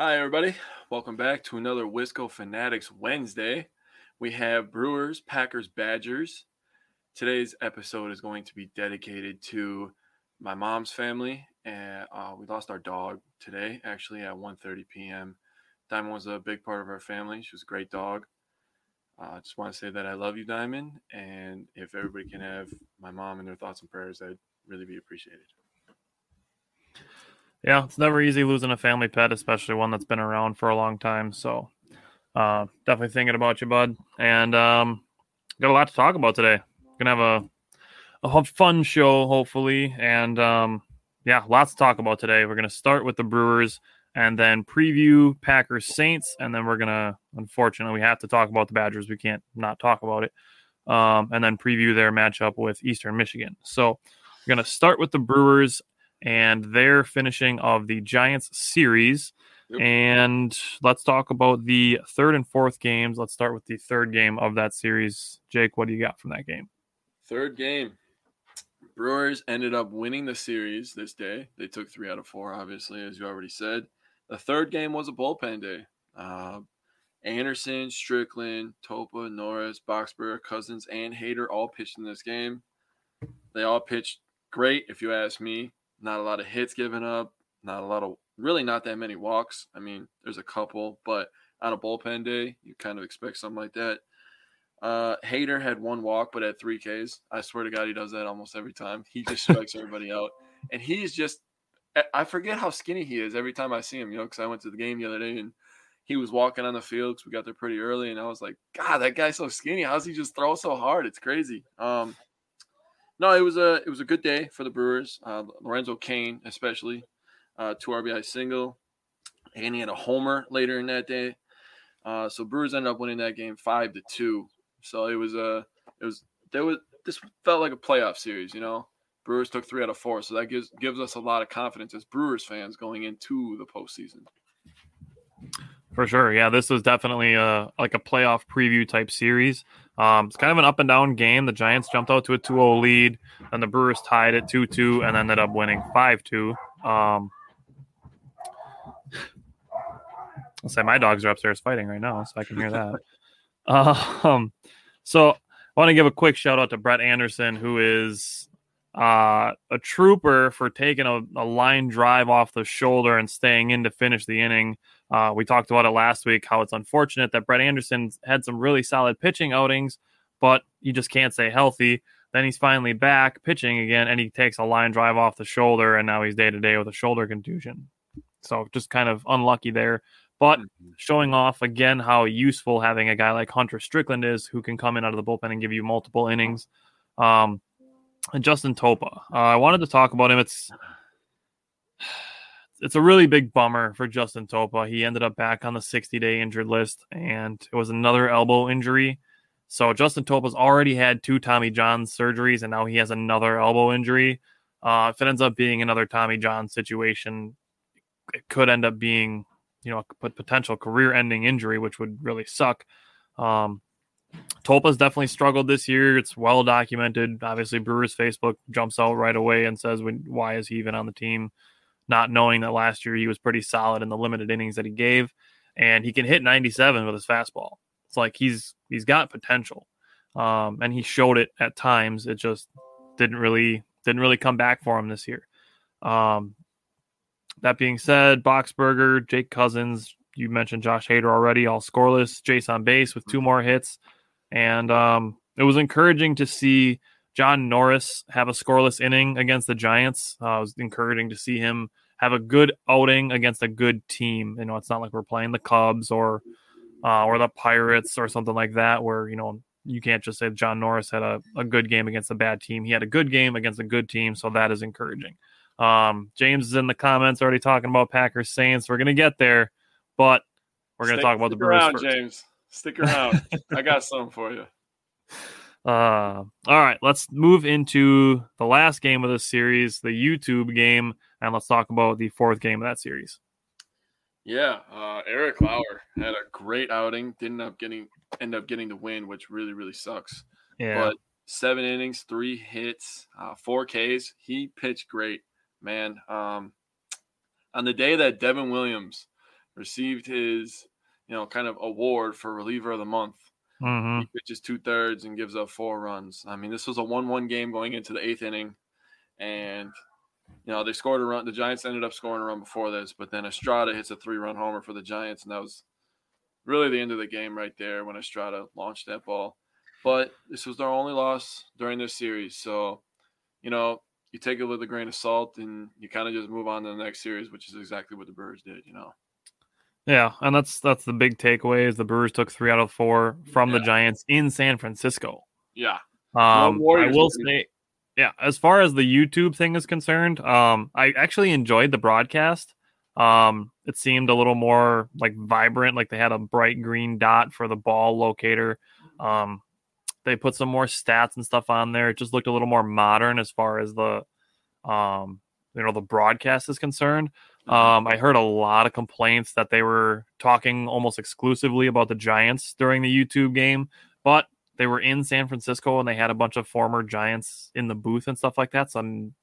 Hi, everybody. Welcome back to another Wisco Fanatics Wednesday. We have Brewers, Packers, Badgers. Today's episode is going to be dedicated to my mom's family, and uh, we lost our dog today, actually at 1:30 p.m. Diamond was a big part of our family. She was a great dog. I uh, just want to say that I love you, Diamond, and if everybody can have my mom in their thoughts and prayers, I'd really be appreciated. Yeah, it's never easy losing a family pet, especially one that's been around for a long time. So, uh, definitely thinking about you, bud. And um, got a lot to talk about today. Gonna have a a fun show, hopefully, and um, yeah, lots to talk about today. We're gonna start with the Brewers and then preview Packers Saints, and then we're gonna unfortunately we have to talk about the Badgers. We can't not talk about it. Um, and then preview their matchup with Eastern Michigan. So we're gonna start with the Brewers and their finishing of the Giants series. Yep. And let's talk about the third and fourth games. Let's start with the third game of that series. Jake, what do you got from that game? Third game. Brewers ended up winning the series this day. They took three out of four, obviously, as you already said. The third game was a bullpen day. Uh, Anderson, Strickland, Topa, Norris, Boxberger, Cousins, and Hader all pitched in this game. They all pitched great, if you ask me. Not a lot of hits given up. Not a lot of really not that many walks. I mean, there's a couple, but on a bullpen day, you kind of expect something like that. Uh, Hader had one walk, but at three Ks. I swear to God, he does that almost every time. He just strikes everybody out, and he's just. I forget how skinny he is every time I see him. You know, because I went to the game the other day and he was walking on the field because we got there pretty early, and I was like, God, that guy's so skinny. How's he just throw so hard? It's crazy. Um, no, it was a it was a good day for the Brewers. Uh, Lorenzo Cain, especially, uh, two RBI single, and he had a homer later in that day. Uh, so Brewers ended up winning that game five to two. So it was a it was there was this felt like a playoff series, you know. Brewers took three out of four, so that gives gives us a lot of confidence as Brewers fans going into the postseason. For sure, yeah, this was definitely a like a playoff preview type series. Um, it's kind of an up and down game. The Giants jumped out to a 2-0 lead, and the Brewers tied it 2-2 and ended up winning 5-2. Um, I'll say my dogs are upstairs fighting right now, so I can hear that. um, so I want to give a quick shout out to Brett Anderson, who is uh, a trooper for taking a, a, line drive off the shoulder and staying in to finish the inning. Uh, we talked about it last week how it's unfortunate that Brett Anderson had some really solid pitching outings, but you just can't stay healthy. Then he's finally back pitching again, and he takes a line drive off the shoulder, and now he's day to day with a shoulder contusion. So just kind of unlucky there, but mm-hmm. showing off again how useful having a guy like Hunter Strickland is, who can come in out of the bullpen and give you multiple innings. Um, and Justin Topa, uh, I wanted to talk about him. It's it's a really big bummer for Justin Topa. He ended up back on the 60 day injured list, and it was another elbow injury. So Justin Topa's already had two Tommy John surgeries, and now he has another elbow injury. Uh, if it ends up being another Tommy John situation, it could end up being, you know, a potential career-ending injury, which would really suck. Um, Topa's definitely struggled this year. It's well documented. Obviously, Brewers Facebook jumps out right away and says, "Why is he even on the team?" Not knowing that last year he was pretty solid in the limited innings that he gave, and he can hit 97 with his fastball. It's like he's he's got potential, um, and he showed it at times. It just didn't really didn't really come back for him this year. Um, that being said, Boxberger, Jake Cousins, you mentioned Josh Hader already, all scoreless. Jace on base with two more hits, and um, it was encouraging to see John Norris have a scoreless inning against the Giants. Uh, it was encouraging to see him have a good outing against a good team. You know, it's not like we're playing the Cubs or uh, or the Pirates or something like that, where you know you can't just say John Norris had a, a good game against a bad team. He had a good game against a good team, so that is encouraging. Um, James is in the comments already talking about Packers Saints. We're gonna get there, but we're gonna Stick- talk about the Brewers around, first. James. Stick around. I got something for you. Uh, all right, let's move into the last game of this series, the YouTube game, and let's talk about the fourth game of that series. Yeah, uh, Eric Lauer had a great outing. Didn't up getting end up getting the win, which really really sucks. Yeah, But seven innings, three hits, uh, four Ks. He pitched great, man. Um, on the day that Devin Williams received his, you know, kind of award for reliever of the month, hmm he pitches two thirds and gives up four runs. I mean, this was a one-one game going into the eighth inning, and you know they scored a run. The Giants ended up scoring a run before this, but then Estrada hits a three-run homer for the Giants, and that was really the end of the game right there when Estrada launched that ball. But this was their only loss during this series, so you know you take it with a grain of salt and you kind of just move on to the next series, which is exactly what the Brewers did. You know. Yeah, and that's that's the big takeaway is the Brewers took three out of four from the Giants in San Francisco. Yeah. Um, I will say, yeah, as far as the YouTube thing is concerned, um, I actually enjoyed the broadcast. Um, it seemed a little more like vibrant, like they had a bright green dot for the ball locator. Um, they put some more stats and stuff on there. It just looked a little more modern as far as the, um, you know, the broadcast is concerned. Um, I heard a lot of complaints that they were talking almost exclusively about the Giants during the YouTube game, but they were in San Francisco and they had a bunch of former Giants in the booth and stuff like that. So I'm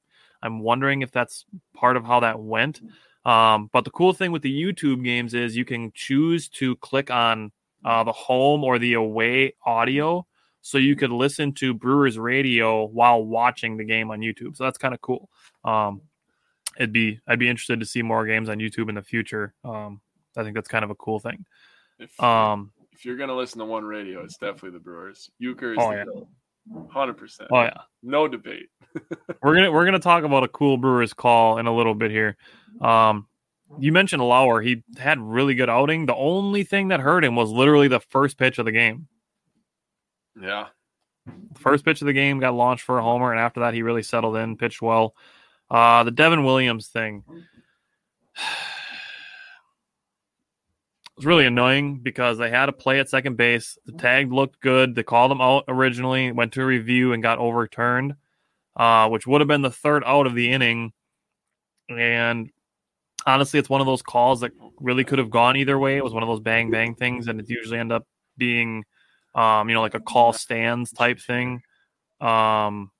I'm wondering if that's part of how that went. Um, but the cool thing with the YouTube games is you can choose to click on uh, the home or the away audio, so you could listen to Brewers radio while watching the game on YouTube. So that's kind of cool. Um, it'd be I'd be interested to see more games on YouTube in the future. Um, I think that's kind of a cool thing. If, Um, if you're gonna listen to one radio, it's definitely the Brewers. Uecker is Oh, the yeah. Hundred percent. oh yeah. No debate. we're gonna we're gonna talk about a cool Brewers call in a little bit here. Um, you mentioned Lauer; he had really good outing. The only thing that hurt him was literally the first pitch of the game. Yeah. The first pitch of the game got launched for a homer, and after that, he really settled in, pitched well. Uh, the Devin Williams thing was really annoying because they had a play at second base. The tag looked good. They called him out originally, went to a review, and got overturned, uh, which would have been the third out of the inning. And honestly, it's one of those calls that really could have gone either way. It was one of those bang bang things, and it usually end up being, um, you know, like a call stands type thing. Um,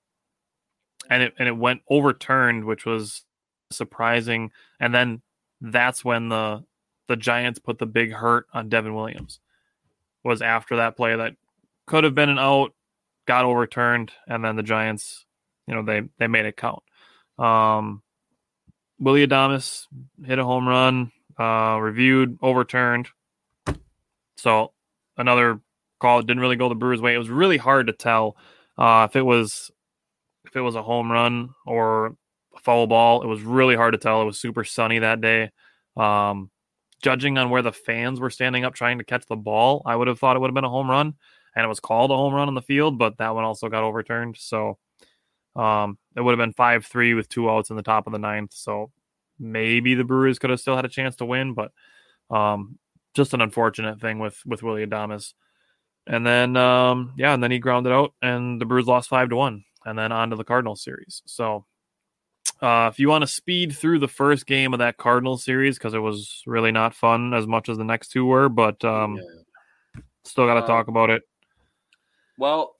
and it and it went overturned, which was surprising. And then that's when the the Giants put the big hurt on Devin Williams. Was after that play that could have been an out, got overturned, and then the Giants, you know, they they made it count. Um, Willy Adames hit a home run, uh, reviewed, overturned. So another call didn't really go the Brewers' way. It was really hard to tell uh, if it was it was a home run or a foul ball. It was really hard to tell. It was super sunny that day. Um, judging on where the fans were standing up trying to catch the ball, I would have thought it would have been a home run, and it was called a home run on the field, but that one also got overturned. So um, it would have been five three with two outs in the top of the ninth. So maybe the Brewers could have still had a chance to win, but um, just an unfortunate thing with with Willy Adames. And then um, yeah, and then he grounded out, and the Brewers lost five to one, and then on to the Cardinals series. So uh, if you want to speed through the first game of that Cardinals series, because it was really not fun as much as the next two were, but um, Yeah. still got to Um, talk about it. Well,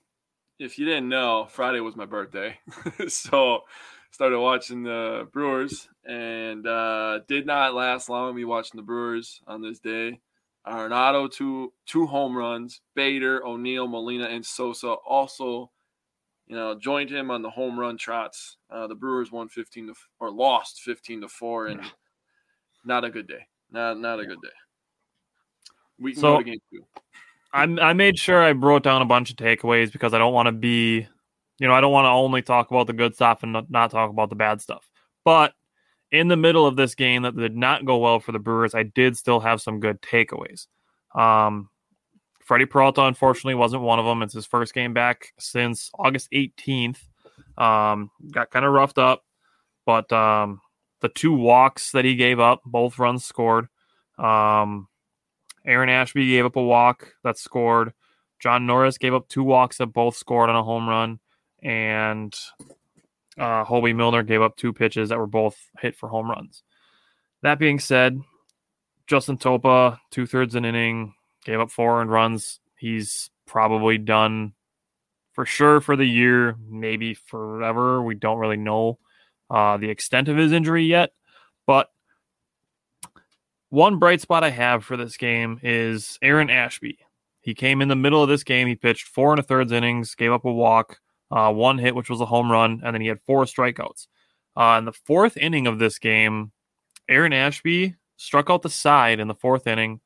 if you didn't know, Friday was my birthday, so started watching the Brewers, and uh, did not last long. Me watching the Brewers on this day. Arenado two two home runs. Bader, O'Neill, Molina, and Sosa also, you know, joined him on the home run trots. Uh, the Brewers won fifteen to or lost fifteen to four, and not a good day. Not not a good day. We can So- go to game two. I, I made sure I wrote down a bunch of takeaways because I don't want to be, you know, I don't want to only talk about the good stuff and not, not talk about the bad stuff. But in the middle of this game that did not go well for the Brewers, I did still have some good takeaways. Um, Freddie Peralta, unfortunately, wasn't one of them. It's his first game back since August 18th. Um, got kind of roughed up, but um, the two walks that he gave up, both runs scored. Um, Aaron Ashby gave up a walk that scored. John Norris gave up two walks that both scored on a home run. And uh, Hoby Milner gave up two pitches that were both hit for home runs. That being said, Justin Topa, two thirds an inning, gave up four and runs. He's probably done for sure for the year, maybe forever. We don't really know uh, the extent of his injury yet. But one bright spot I have for this game is Aaron Ashby. He came in the middle of this game. He pitched four and a thirds innings, gave up a walk, uh, one hit, which was a home run, and then he had four strikeouts. Uh, in the fourth inning of this game, Aaron Ashby struck out the side in the fourth inning.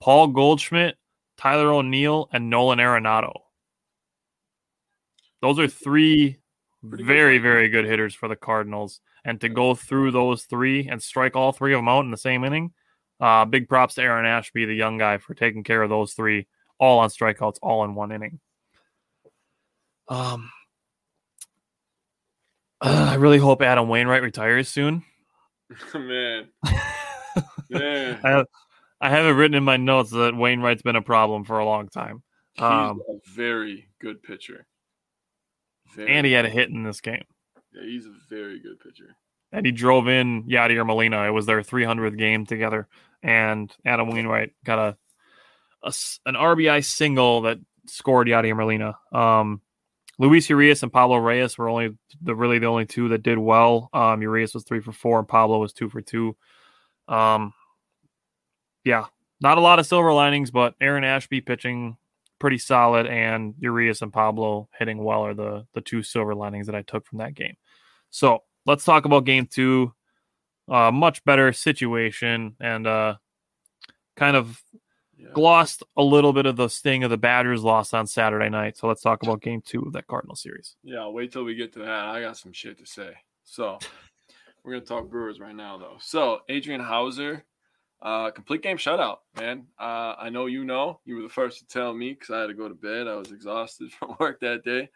Paul Goldschmidt, Tyler O'Neill, and Nolan Arenado. Those are three Pretty very, lineup. very good hitters for the Cardinals. And to go through those three and strike all three of them out in the same inning, uh, big props to Aaron Ashby, the young guy, for taking care of those three, all on strikeouts, all in one inning. Um, uh, I really hope Adam Wainwright retires soon. man, man. I have, I have it written in my notes that Wainwright's been a problem for a long time. He's Um, a very good pitcher. Very, And he had a hit in this game. yeah, he's a very good pitcher. and he drove in Yadier Molina. It was their 300th game together, and Adam Wainwright got a an RBI single that scored Yadier Molina. Um, Luis Urias and Pablo Reyes were only the really the only two that did well. Um, Urias was three for four, and Pablo was two for two. Um, yeah, not a lot of silver linings, but Aaron Ashby pitching pretty solid, and Urias and Pablo hitting well are the the two silver linings that I took from that game. So let's talk about game two. Uh, much better situation and uh, kind of Yeah. glossed a little bit of the sting of the Badgers loss on Saturday night. So let's talk about game two of that Cardinal series. Yeah, wait till we get to that. I got some shit to say. So we're gonna talk Brewers right now, though. So Adrian Houser, uh, complete game shutout, man. Uh, I know you know. You were the first to tell me because I had to go to bed. I was exhausted from work that day.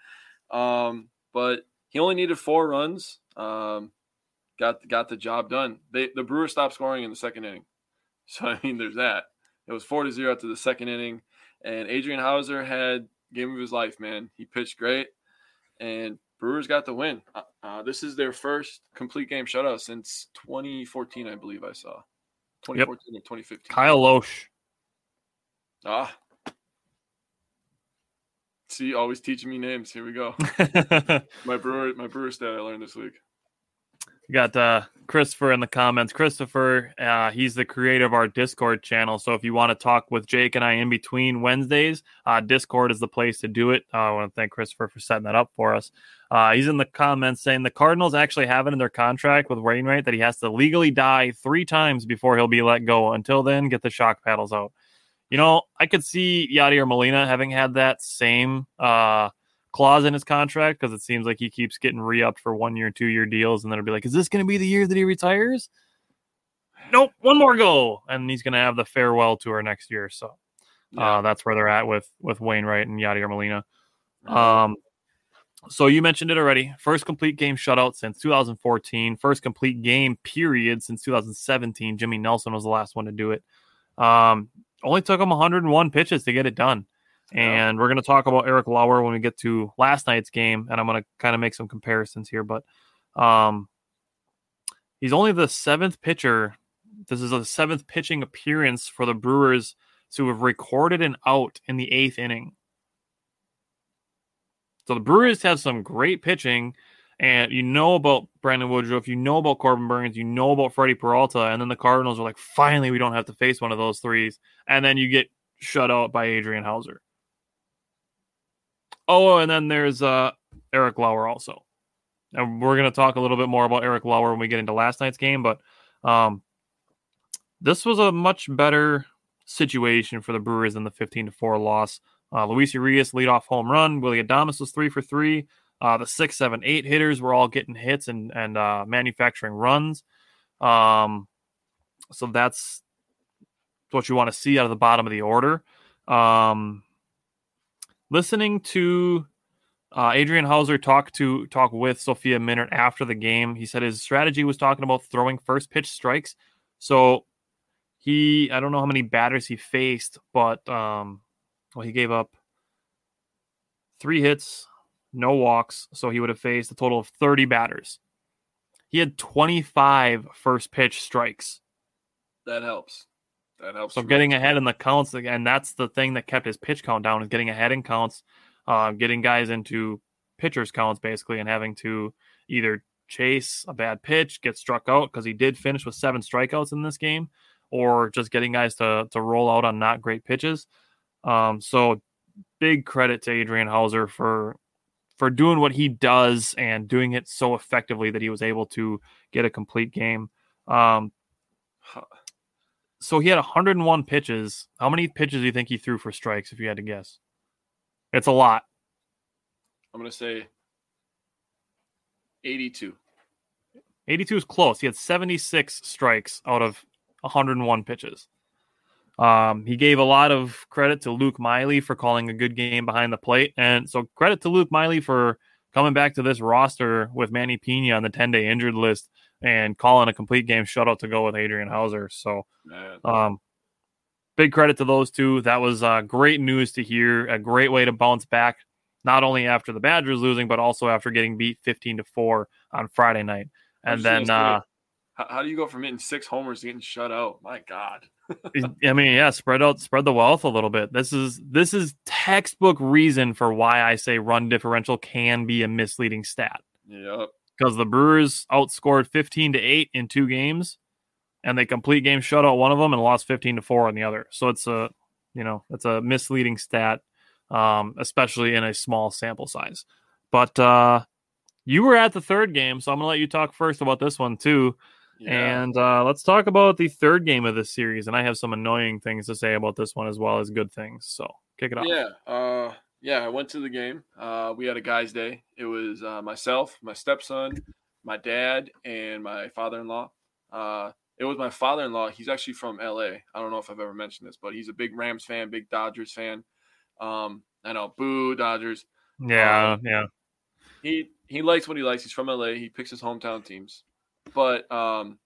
Um, but he only needed four runs. Um, got got the job done. They the Brewers stopped scoring in the second inning. So I mean, there's that. It was four to zero after the second inning, and Adrian Houser had game of his life. Man, he pitched great and Brewers got the win. Uh, uh, this is their first complete game shutout since 2014, I believe I saw. 2014 or 2015. Kyle Lohse. Ah. See, always teaching me names. Here we go. My brewer, my brewer stat I learned this week. We got uh, Christopher in the comments. Christopher, uh, he's the creator of our Discord channel. So if you want to talk with Jake and I in between Wednesdays, uh, Discord is the place to do it. Uh, I want to thank Christopher for setting that up for us. Uh, he's in the comments saying the Cardinals actually have it in their contract with Wainwright that he has to legally die three times before he'll be let go. Until then, get the shock paddles out. You know, I could see Yadier Molina having had that same uh, clause in his contract because it seems like he keeps getting re-upped for one year, two year deals, and then it'll be like, is this going to be the year that he retires? Nope, one more go, and he's going to have the farewell tour next year. So uh, that's where they're at with with Wainwright and Yadier Molina. Um, so you mentioned it already. First complete game shutout since 2014. First complete game period since 2017. Jimmy Nelson was the last one to do it. Um, only took him 101 pitches to get it done. Yeah. And we're going to talk about Eric Lauer when we get to last night's game, and I'm going to kind of make some comparisons here. But um, he's only the seventh pitcher. This is a seventh pitching appearance for the Brewers to have recorded an out in the eighth inning. So the Brewers have some great pitching, and you know about Brandon Woodruff, you know about Corbin Burnes, you know about Freddie Peralta, and then the Cardinals are like, finally, we don't have to face one of those threes, and then you get shut out by Adrian Hauser. Oh, and then there's uh, Eric Lauer also. And we're going to talk a little bit more about Eric Lauer when we get into last night's game, but um, this was a much better situation for the Brewers than the 15 to 4 loss. Uh, Luis Urias leadoff home run. Willy Adames was three for three. Uh, the six, seven, eight hitters were all getting hits and and uh, manufacturing runs. Um, so that's what you want to see out of the bottom of the order. Um, listening to uh, Adrian Houser talk to talk with Sophia Minnaert after the game, he said his strategy was talking about throwing first pitch strikes. So he, I don't know how many batters he faced, but um, well, he gave up three hits, no walks, so he would have faced a total of 30 batters. He had 25 first pitch strikes. That helps. That helps. So getting ahead in the counts, and that's the thing that kept his pitch count down is getting ahead in counts, uh, getting guys into pitchers counts basically, and having to either chase a bad pitch, get struck out because he did finish with seven strikeouts in this game, or just getting guys to to roll out on not great pitches. Um, so big credit to Adrian Houser for for doing what he does and doing it so effectively that he was able to get a complete game. Um, so he had 101 pitches. How many pitches do you think he threw for strikes if you had to guess? It's a lot. I'm to say 82. 82 is close. He had 76 strikes out of 101 pitches. Um, he gave a lot of credit to Luke Maile for calling a good game behind the plate. And so credit to Luke Maile for coming back to this roster with Manny Pina on the 10 day injured list and calling a complete game shutout to go with Adrian Houser. So, um, big credit to those two. That was uh, great news to hear. A great way to bounce back, not only after the Badgers losing, but also after getting beat 15 to 4 on Friday night. And then, uh, how, how do you go from hitting six homers to getting shut out? My God. I mean, yeah, spread out, spread the wealth a little bit. This is this is textbook reason for why I say run differential can be a misleading stat. Yep. Because the Brewers outscored 15 to 8 in two games, and they complete game shutout one of them and lost 15 to 4 on the other. So it's a you know, it's a misleading stat, um, especially in a small sample size. But uh you were at the third game, so I'm gonna let you talk first about this one too. Yeah. And uh, let's talk about the third game of this series. And I have some annoying things to say about this one as well as good things. So kick it off. Yeah. Uh, yeah, I went to the game. Uh, we had a guy's day. It was uh, myself, my stepson, my dad, and my father in law. Uh, it was my father in law. He's actually from LA. I don't know if I've ever mentioned this, but he's a big Rams fan, big Dodgers fan. Um, I know, boo, Dodgers. Yeah, um, yeah. He he likes what he likes. He's from LA. He picks his hometown teams but um,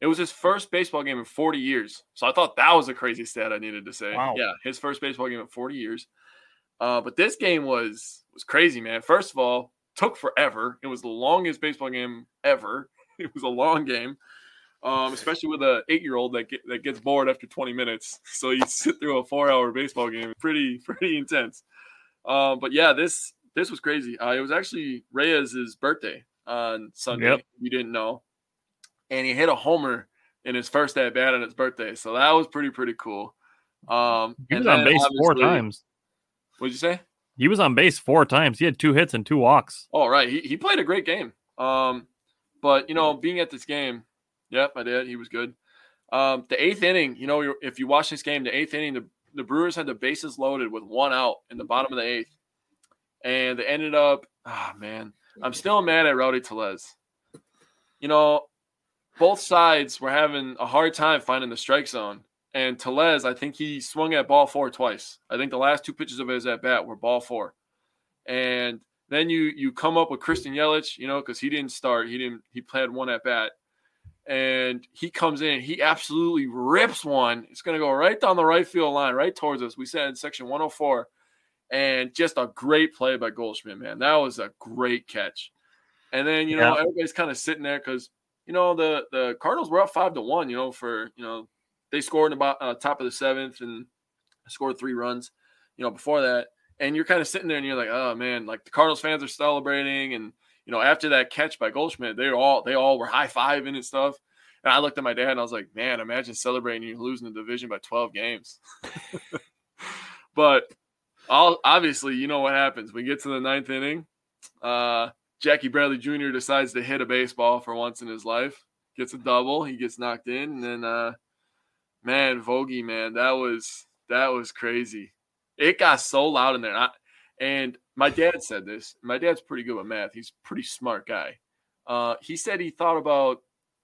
it was his first baseball game in 40 years. So I thought that was a crazy stat I needed to say. Wow. Yeah, his first baseball game in 40 years. Uh, but this game was was crazy, man. First of all, took forever. It was the longest baseball game ever. It was a long game, um, especially with a eight year old that get, that gets bored after 20 minutes. So you sit through a four hour baseball game. Pretty pretty intense. Um, but yeah, this this was crazy. Uh, it was actually Reyes' birthday on Sunday. Yep. You didn't know, and he hit a homer in his first at bat on his birthday. So that was pretty pretty cool. Um, he was on base four times. What'd you say? He was on base four times. He had two hits and two walks. Oh right, he he played a great game. Um, but you know, being at this game, yep, I did. He was good. Um, the eighth inning, you know, if you watch this game, the eighth inning, the, the Brewers had the bases loaded with one out in the bottom of the eighth, and they ended up, ah, oh, man, I'm still mad at Rowdy Tellez. You know, both sides were having a hard time finding the strike zone. And Tellez, I think he swung at ball four twice. I think the last two pitches of his at bat were ball four. And then you you come up with Christian Yelich, you know, because he didn't start. He didn't he played one at bat. And he comes in, he absolutely rips one. It's gonna go right down the right field line, right towards us. We said in section 104 and just a great play by Goldschmidt, man. That was a great catch. And then you know yeah. everybody's kind of sitting there because you know the the Cardinals were up five to one. You know for you know they scored in the uh, top of the seventh and scored three runs. You know before that, and you're kind of sitting there and you're like, oh man, like the Cardinals fans are celebrating, and you know after that catch by Goldschmidt, they all they all were high fiving and stuff. And I looked at my dad and I was like, man, imagine celebrating you losing the division by 12 games. but all, obviously, you know what happens. We get to the ninth inning. Uh, Jackie Bradley Jr. decides to hit a baseball for once in his life. Gets a double. He gets knocked in, and then, uh, man, Vogie, man, that was that was crazy. It got so loud in there. I, and my dad said this. My dad's pretty good with math. He's a pretty smart guy. Uh, he said he thought about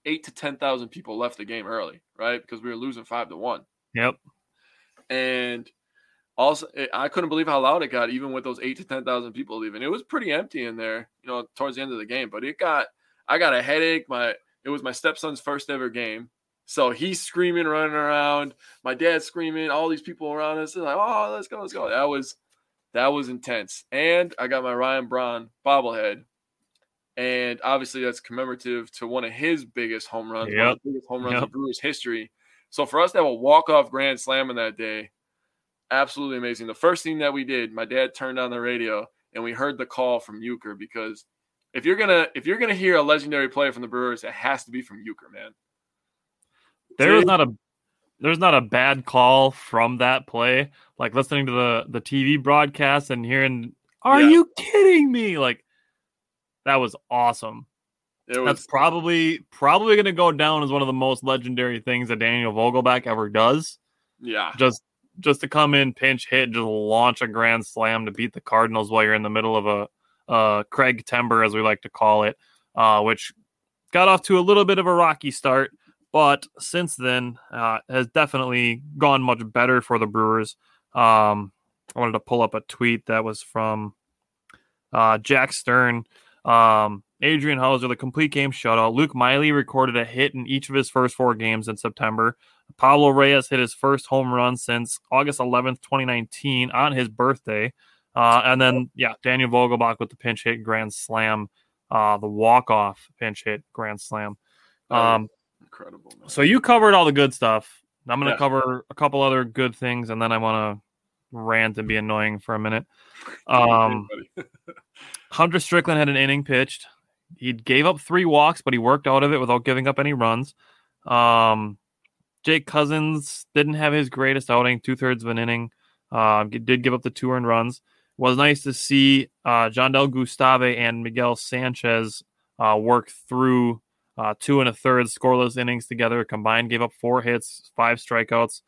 eight to ten thousand people left the game early, right? Because we were losing five to one. Yep. And Also, eh, I couldn't believe how loud it got, even with those eight to ten thousand people leaving. It was pretty empty in there, you know, towards the end of the game. But it got, I got a headache. My it was my stepson's first ever game, so he's screaming, running around. My dad's screaming. All these people around us are like, "Oh, let's go, let's go!" That was that was intense. And I got my Ryan Braun bobblehead, and obviously that's commemorative to one of his biggest home runs, Yep. one of the biggest home runs Yep. in Brewers history. So for us to have a walk off grand slam in that day, absolutely amazing. The first thing that we did, my dad turned on the radio and we heard the call from Uecker because if you're gonna if you're gonna hear a legendary play from the Brewers, it has to be from Uecker, man. There was not a there's not a bad call from that play. Like listening to the the TV broadcast and hearing, "Are Yeah. you kidding me?" Like that was awesome. Was That's probably probably going to go down as one of the most legendary things that Daniel Vogelbach ever does. yeah. Just just to come in, pinch hit, just launch a grand slam to beat the Cardinals while you're in the middle of a uh, Craig Timber, as we like to call it, uh, which got off to a little bit of a rocky start, but since then uh, has definitely gone much better for the Brewers. Um, I wanted to pull up a tweet that was from uh, Jack Stern. Um, Adrian Houser, the complete game shutout. Luke Maile recorded a hit in each of his first four games in September. Pablo Reyes hit his first home run since August 11th, 2019, on his birthday. Uh, and then, yeah, Daniel Vogelbach with the pinch hit grand slam, uh, the walk off pinch hit grand slam. Was Um, incredible, man. so you covered all the good stuff. I'm going to Yeah. cover a couple other good things, and then I want to rant and be annoying for a minute. Um, Hunter Strickland had an inning pitched. He gave up three walks, but he worked out of it without giving up any runs. Um, Jake Cousins didn't have his greatest outing, two thirds of an inning. Uh, did give up the two earned runs. Was nice to see uh, Jandel Gustave and Miguel Sanchez uh, work through uh, two and a third scoreless innings together. Combined, gave up four hits, five strikeouts.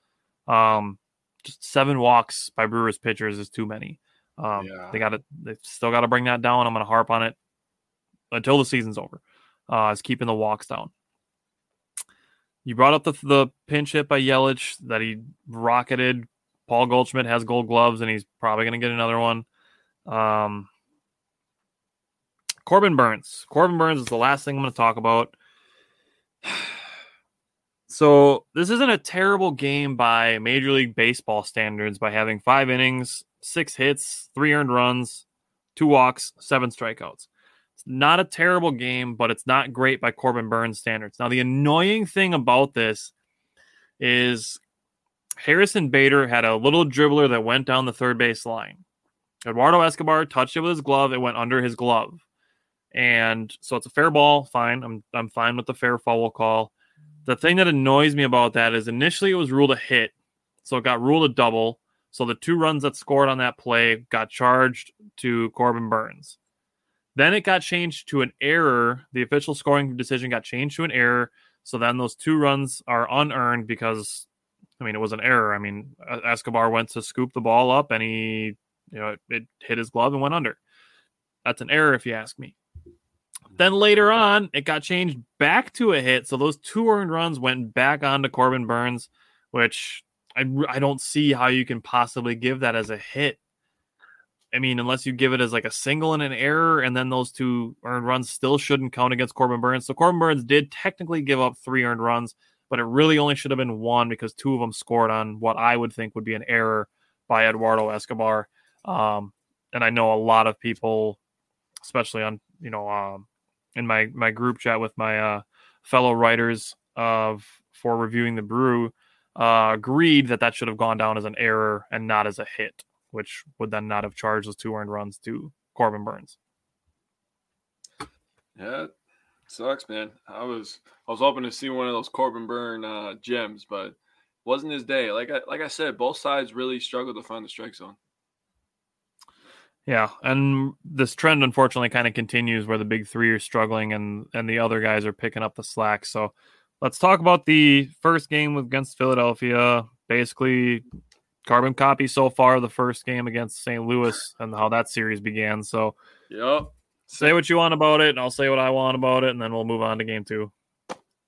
Um, just seven walks by Brewers pitchers is too many. Um, Yeah. They got to, they still got to bring that down. I'm going to harp on it until the season's over. Uh, is keeping the walks down. You brought up the the pinch hit by Yelich that he rocketed. Paul Goldschmidt has gold gloves, and he's probably going to get another one. Um, Corbin Burnes. Corbin Burnes is the last thing I'm going to talk about. So this isn't a terrible game by Major League Baseball standards by having five innings, six hits, three earned runs, two walks, seven strikeouts. Not a terrible game, but it's not great by Corbin Burnes standards. Now the annoying thing about this is Harrison Bader had a little dribbler that went down the third base line. Eduardo Escobar touched it with his glove. It went under his glove. And so it's a fair ball. Fine. I'm I'm fine with the fair foul call. The thing that annoys me about that is initially it was ruled a hit, so it got ruled a double. So the two runs that scored on that play got charged to Corbin Burnes. Then it got changed to an error. The official scoring decision got changed to an error. So then those two runs are unearned because, I mean, it was an error. I mean, E- Escobar went to scoop the ball up and he, you know, it, it hit his glove and went under. That's an error if you ask me. Then later on, it got changed back to a hit. So those two earned runs went back on to Corbin Burnes, which I, I don't see how you can possibly give that as a hit. I mean, unless you give it as like a single and an error, and then those two earned runs still shouldn't count against Corbin Burnes. So Corbin Burnes did technically give up three earned runs, but it really only should have been one because two of them scored on what I would think would be an error by Eduardo Escobar. Um, and I know a lot of people, especially on you know um, in my my group chat with my uh, fellow writers of for reviewing the brew, uh, agreed that that should have gone down as an error and not as a hit, which would then not have charged those two earned runs to Corbin Burnes. Yeah, sucks, man. I was I was hoping to see one of those Corbin Burn uh, gems, but wasn't his day. Like I like I said, both sides really struggled to find the strike zone. Yeah, and this trend unfortunately kind of continues where the big three are struggling and and the other guys are picking up the slack. So let's talk about the first game against Philadelphia. Basically, carbon copy so far the first game against St. Louis and how that series began. So Yep. say what you want about it, and I'll say what I want about it, and then we'll move on to game two.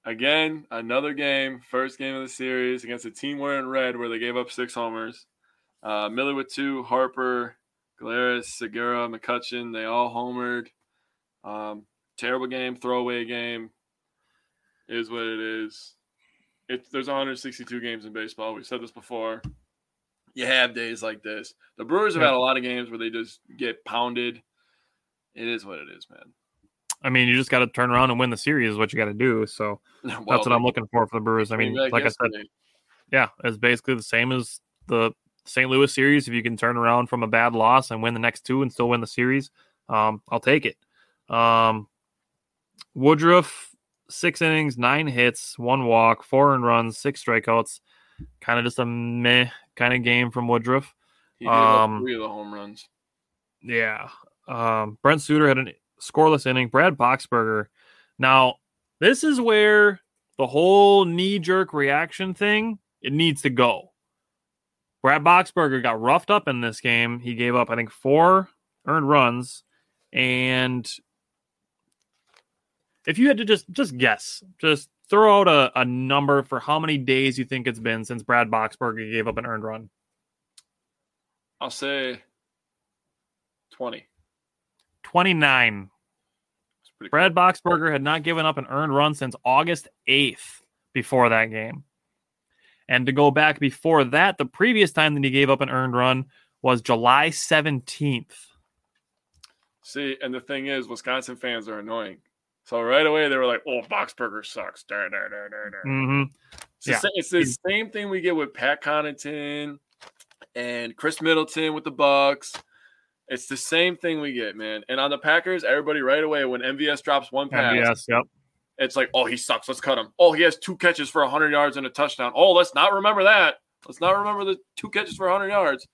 Again, another game, first game of the series against a team wearing red where they gave up six homers. Uh, Miller with two, Harper, Galeras, Segura, McCutchen, they all homered. Um, terrible game, throwaway game. Is what it is. It, there's 162 games in baseball. We've said this before. You have days like this. The Brewers have Yeah. had a lot of games where they just get pounded. It is what it is, man. I mean, you just got to turn around and win the series is what you got to do. So that's what I'm looking for for the Brewers. I mean, like I said, yeah, it's basically the same as the St. Louis series. If you can turn around from a bad loss and win the next two and still win the series, um, I'll take it. Um, Woodruff, six innings, nine hits, one walk, four earned runs, six strikeouts. Kind of just a meh kind of game from Woodruff. he um, three of the home runs. Yeah. Um, Brent Suter had a scoreless inning. Brad Boxberger. Now, this is where the whole knee jerk reaction thing it needs to go. Brad Boxberger got roughed up in this game. He gave up, I think, four earned runs. And if you had to just just guess, just throw out a, a number for how many days you think it's been since Brad Boxberger gave up an earned run. I'll say 20. 29. It's pretty Brad Boxberger had not given up an earned run since August 8th before that game. And to go back before that, the previous time that he gave up an earned run was July 17th. See, and the thing is, Wisconsin fans are annoying. So right away they were like, "Oh, Boxberger sucks." Da, da, da, da, da. hmm It's, the Yeah. sa- it's the same thing we get with Pat Connaughton and Khris Middleton with the Bucks. It's the same thing we get, man. And on the Packers, everybody right away when MVS drops one pass, Yes, yep. it's like, "Oh, he sucks. Let's cut him." Oh, he has two catches for 100 yards and a touchdown. Oh, let's not remember that. Let's not remember the two catches for 100 yards.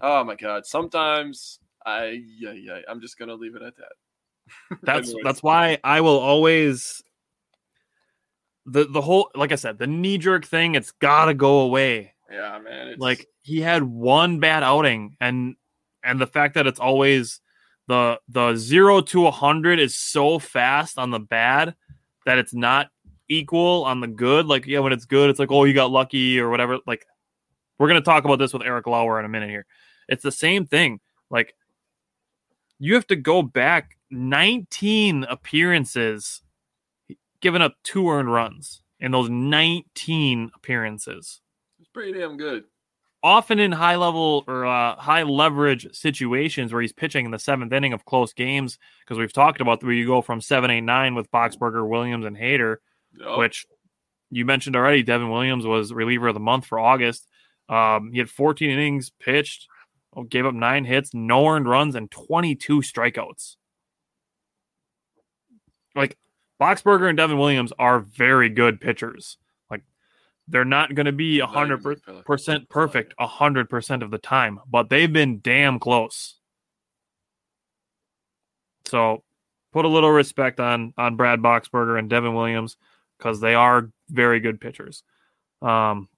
Oh my god. Sometimes I yeah, yeah, I'm just going to leave it at that. That's Anyways. that's why I will always the the whole like I said, the knee jerk thing, it's gotta go away. Yeah, man. It's, like he had one bad outing and and the fact that it's always the the 0 to a 100 is so fast on the bad that it's not equal on the good like yeah when it's good it's like oh you got lucky or whatever like we're going to talk about this with Eric Lauer in a minute here it's the same thing like you have to go back 19 appearances giving up two earned runs in those 19 appearances it's pretty damn good. often in high level or uh, high leverage situations where he's pitching in the seventh inning of close games, because we've talked about where you go from seven, eight, nine with Boxberger, Williams, and Hader, Yup. which you mentioned already. Devin Williams was reliever of the month for August. Um, he had 14 innings pitched, oh, gave up nine hits, no earned runs, and 22 strikeouts. Like Boxberger and Devin Williams are very good pitchers. Like they're not going to be a hundred percent perfect a hundred percent of the time, but they've been damn close. So put a little respect on on Brad Boxberger and Devin Williams because they are very good pitchers. Um,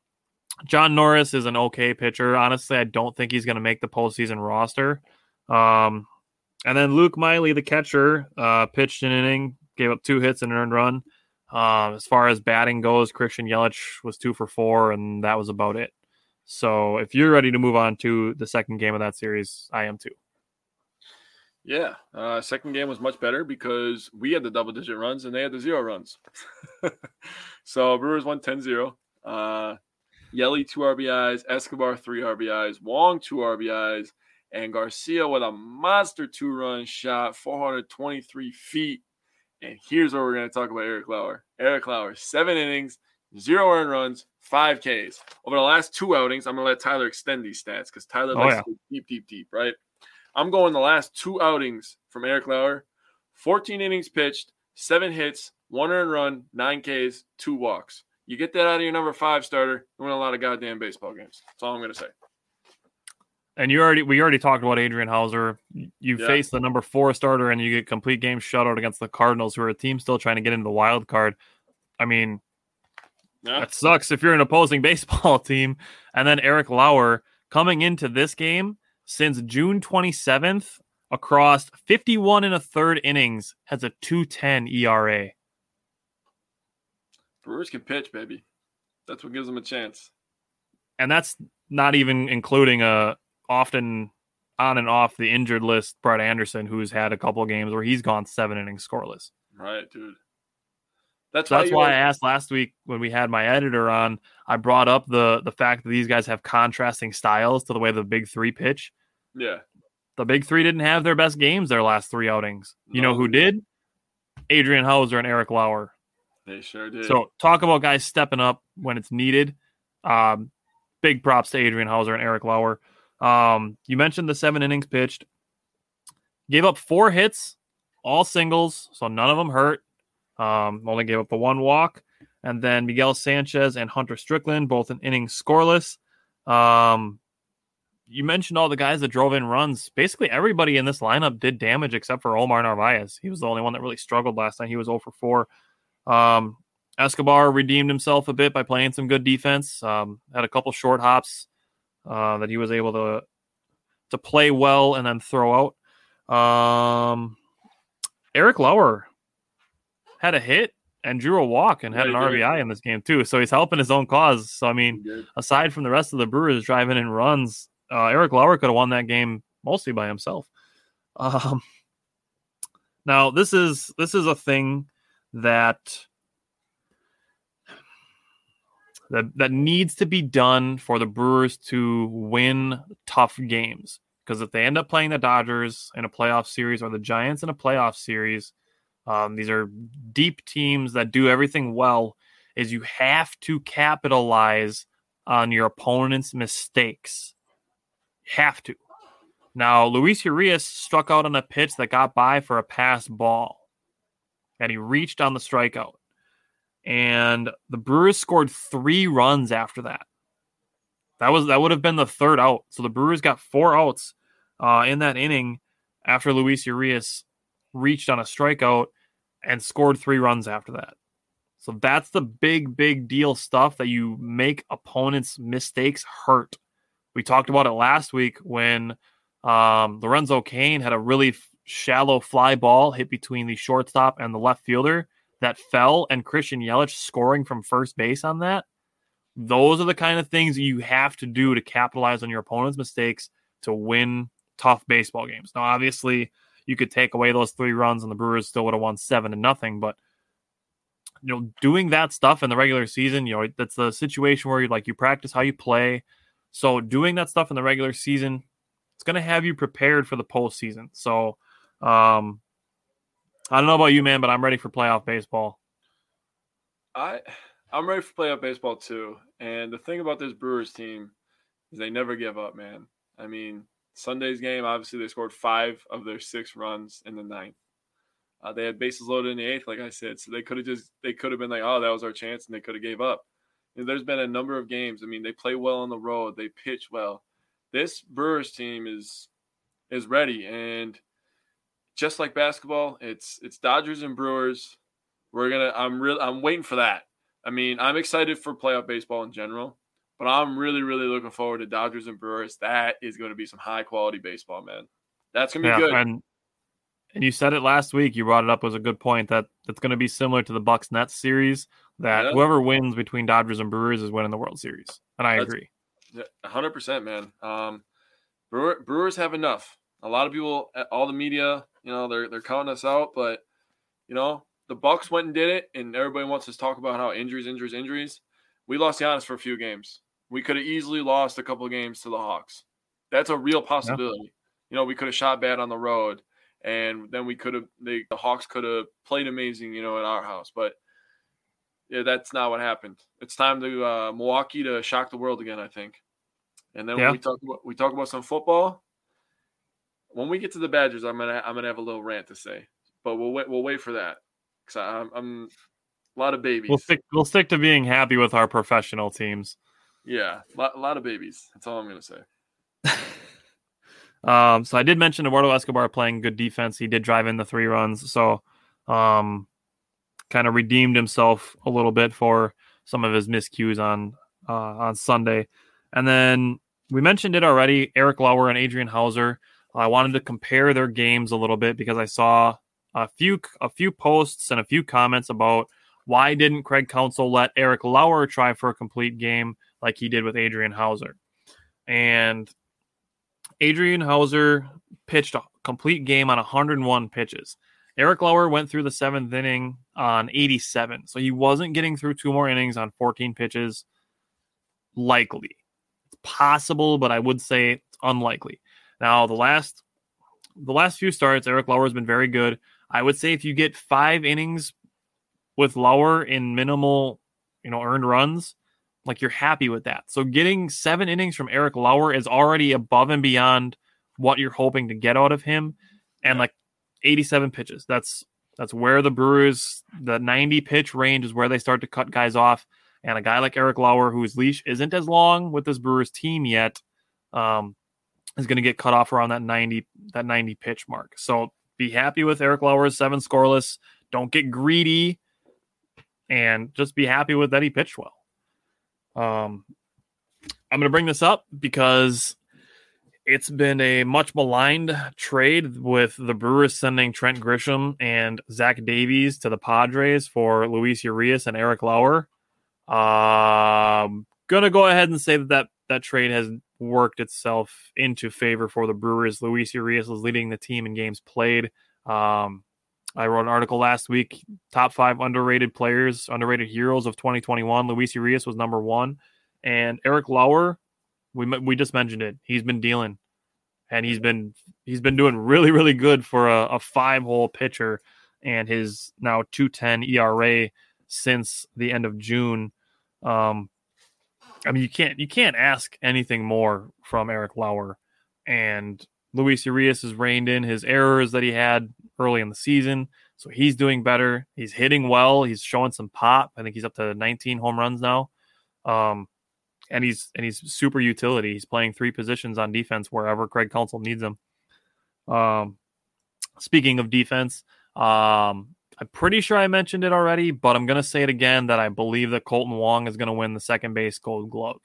John Norris is an okay pitcher. Honestly, I don't think he's going to make the postseason roster. Um, and then Luke Maile, the catcher, uh, pitched an inning, gave up two hits and an earned run. Um, as far as batting goes, Christian Yelich was two for four, and that was about it. So if you're ready to move on to the second game of that series, I am too. Yeah. Uh, second game was much better because we had the double digit runs and they had the zero runs. so Brewers won 10 0. Uh, Yelly, two RBIs. Escobar, three RBIs. Wong, two RBIs. And Garcia with a monster two run shot, 423 feet. And here's where we're going to talk about Eric Lauer. Eric Lauer, seven innings, zero earned runs, five Ks. Over the last two outings, I'm going to let Tyler extend these stats because Tyler Oh, likes yeah. to go deep, deep, deep, right? I'm going the last two outings from Eric Lauer 14 innings pitched, seven hits, one earned run, nine Ks, two walks. You get that out of your number five starter, you win a lot of goddamn baseball games. That's all I'm going to say. And you already we already talked about Adrian Houser. You Yeah. face the number four starter and you get complete game shutout against the Cardinals, who are a team still trying to get into the wild card. I mean, Yeah. that sucks if you're an opposing baseball team. And then Eric Lauer coming into this game since June 27th across 51 and a third innings has a 210 ERA. Brewers can pitch, baby. That's what gives them a chance. and that's not even including a often on and off the injured list Brett Anderson, who's had a couple of games where he's gone seven innings scoreless. Right, dude. That's so why, that's why I asked last week when we had my editor on. I brought up the the fact that these guys have contrasting styles to the way the big three pitch. Yeah, the big three didn't have their best games their last three outings. You know who did? Adrian Houser and Eric Lauer. They sure did. So talk about guys stepping up when it's needed. Um, big props to Adrian Houser and Eric Lauer. Um, you mentioned the seven innings pitched. Gave up four hits, all singles, so none of them hurt. Um, only gave up a one walk. And then Miguel Sanchez and Hunter Strickland, both an inning scoreless. Um, you mentioned all the guys that drove in runs. Basically, everybody in this lineup did damage except for Omar Narvaez. He was the only one that really struggled last night. He was 0 for 4. Um, Escobar redeemed himself a bit by playing some good defense. Um, had a couple short hops uh, that he was able to to play well and then throw out. Um, Eric Lauer had a hit and drew a walk and had an RBI in this game too. So he's helping his own cause. So I mean, aside from the rest of the Brewers driving in runs, uh, Eric Lauer could have won that game mostly by himself. Um, now this is this is a thing that that that needs to be done for the Brewers to win tough games. Because if they end up playing the Dodgers in a playoff series or the Giants in a playoff series, um, these are deep teams that do everything well. Is you have to capitalize on your opponent's mistakes. Have to. Now, Luis Urias struck out on a pitch that got by for a pass ball, and he reached on the strikeout. And the Brewers scored three runs after that. That was that would have been the third out. So the Brewers got four outs uh, in that inning after Luis Urias reached on a strikeout and scored three runs after that. So that's the big, big deal stuff that you make opponents' mistakes hurt. We talked about it last week when um, Lorenzo Cain had a really shallow fly ball hit between the shortstop and the left fielder that fell, and Christian Yelich scoring from first base on that. Those are the kind of things you have to do to capitalize on your opponent's mistakes to win tough baseball games. Now, obviously, you could take away those three runs and the Brewers still would have won seven to nothing. But you know, doing that stuff in the regular season, you know, that's the situation where you like you practice how you play. So doing that stuff in the regular season, it's going to have you prepared for the postseason. So, um, I don't know about you, man, but I'm ready for playoff baseball. I I'm ready for playoff baseball too. And the thing about this Brewers team is they never give up, man. I mean, Sunday's game, obviously, they scored five of their six runs in the ninth. Uh, they had bases loaded in the eighth, like I said, so they could have just they could have been like, oh, that was our chance, and they could have gave up. And there's been a number of games. I mean, they play well on the road, they pitch well. This Brewers team is is ready, and just like basketball, it's it's Dodgers and Brewers. We're gonna. I'm real. I'm waiting for that. I mean, I'm excited for playoff baseball in general. But I'm really, really looking forward to Dodgers and Brewers. That is going to be some high quality baseball, man. That's going to be yeah, good. And, and you said it last week. You brought it up was a good point that that's going to be similar to the Bucks Nets series. That yeah. whoever wins between Dodgers and Brewers is winning the World Series, and I that's, agree. hundred percent, man. Um, Brewer, Brewers have enough. A lot of people, all the media, you know, they're they're counting us out, but you know, the Bucks went and did it, and everybody wants to talk about how injuries, injuries, injuries. We lost Giannis for a few games. We could have easily lost a couple of games to the Hawks. That's a real possibility. Yeah. You know, we could have shot bad on the road, and then we could have the Hawks could have played amazing, you know, in our house. But yeah, that's not what happened. It's time to uh, Milwaukee to shock the world again, I think. And then yeah. we talk about we talk about some football. When we get to the Badgers, I'm gonna I'm gonna have a little rant to say, but we'll wait we'll wait for that because I'm, I'm a lot of babies. We'll stick we'll stick to being happy with our professional teams. Yeah, a lot, a lot of babies. That's all I'm going to say. um, so I did mention Eduardo Escobar playing good defense. He did drive in the three runs, so um, kind of redeemed himself a little bit for some of his miscues on uh, on Sunday. And then we mentioned it already. Eric Lauer and Adrian Houser. I wanted to compare their games a little bit because I saw a few a few posts and a few comments about why didn't Craig Counsell let Eric Lauer try for a complete game like he did with Adrian Houser. And Adrian Houser pitched a complete game on 101 pitches. Eric Lauer went through the seventh inning on 87. So he wasn't getting through two more innings on 14 pitches. Likely. It's possible, but I would say it's unlikely. Now, the last the last few starts, Eric Lauer has been very good. I would say if you get five innings with Lauer in minimal, you know, earned runs, like you're happy with that. So getting seven innings from Eric Lauer is already above and beyond what you're hoping to get out of him. And like 87 pitches. That's that's where the Brewers, the 90 pitch range is where they start to cut guys off. And a guy like Eric Lauer, whose leash isn't as long with this Brewers team yet, um, is going to get cut off around that 90 that 90 pitch mark. So be happy with Eric Lauer's seven scoreless. Don't get greedy, and just be happy with that he pitched well. Um, I'm going to bring this up because it's been a much maligned trade with the Brewers sending Trent Grisham and Zach Davies to the Padres for Luis Urias and Eric Lauer. Um, gonna go ahead and say that, that that trade has worked itself into favor for the Brewers. Luis Urias is leading the team in games played. Um, I wrote an article last week, top five underrated players, underrated heroes of 2021. Luis Urias was number one, and Eric Lauer, we we just mentioned it. He's been dealing, and he's been he's been doing really really good for a, a five hole pitcher, and his now 210 ERA since the end of June. Um, I mean, you can't you can't ask anything more from Eric Lauer, and Luis Urias has reined in his errors that he had early in the season, so he's doing better. He's hitting well. He's showing some pop. I think he's up to 19 home runs now, um, and he's and he's super utility. He's playing three positions on defense wherever Craig Counsell needs him. Um, speaking of defense, um, I'm pretty sure I mentioned it already, but I'm going to say it again that I believe that Kolten Wong is going to win the second base gold glove.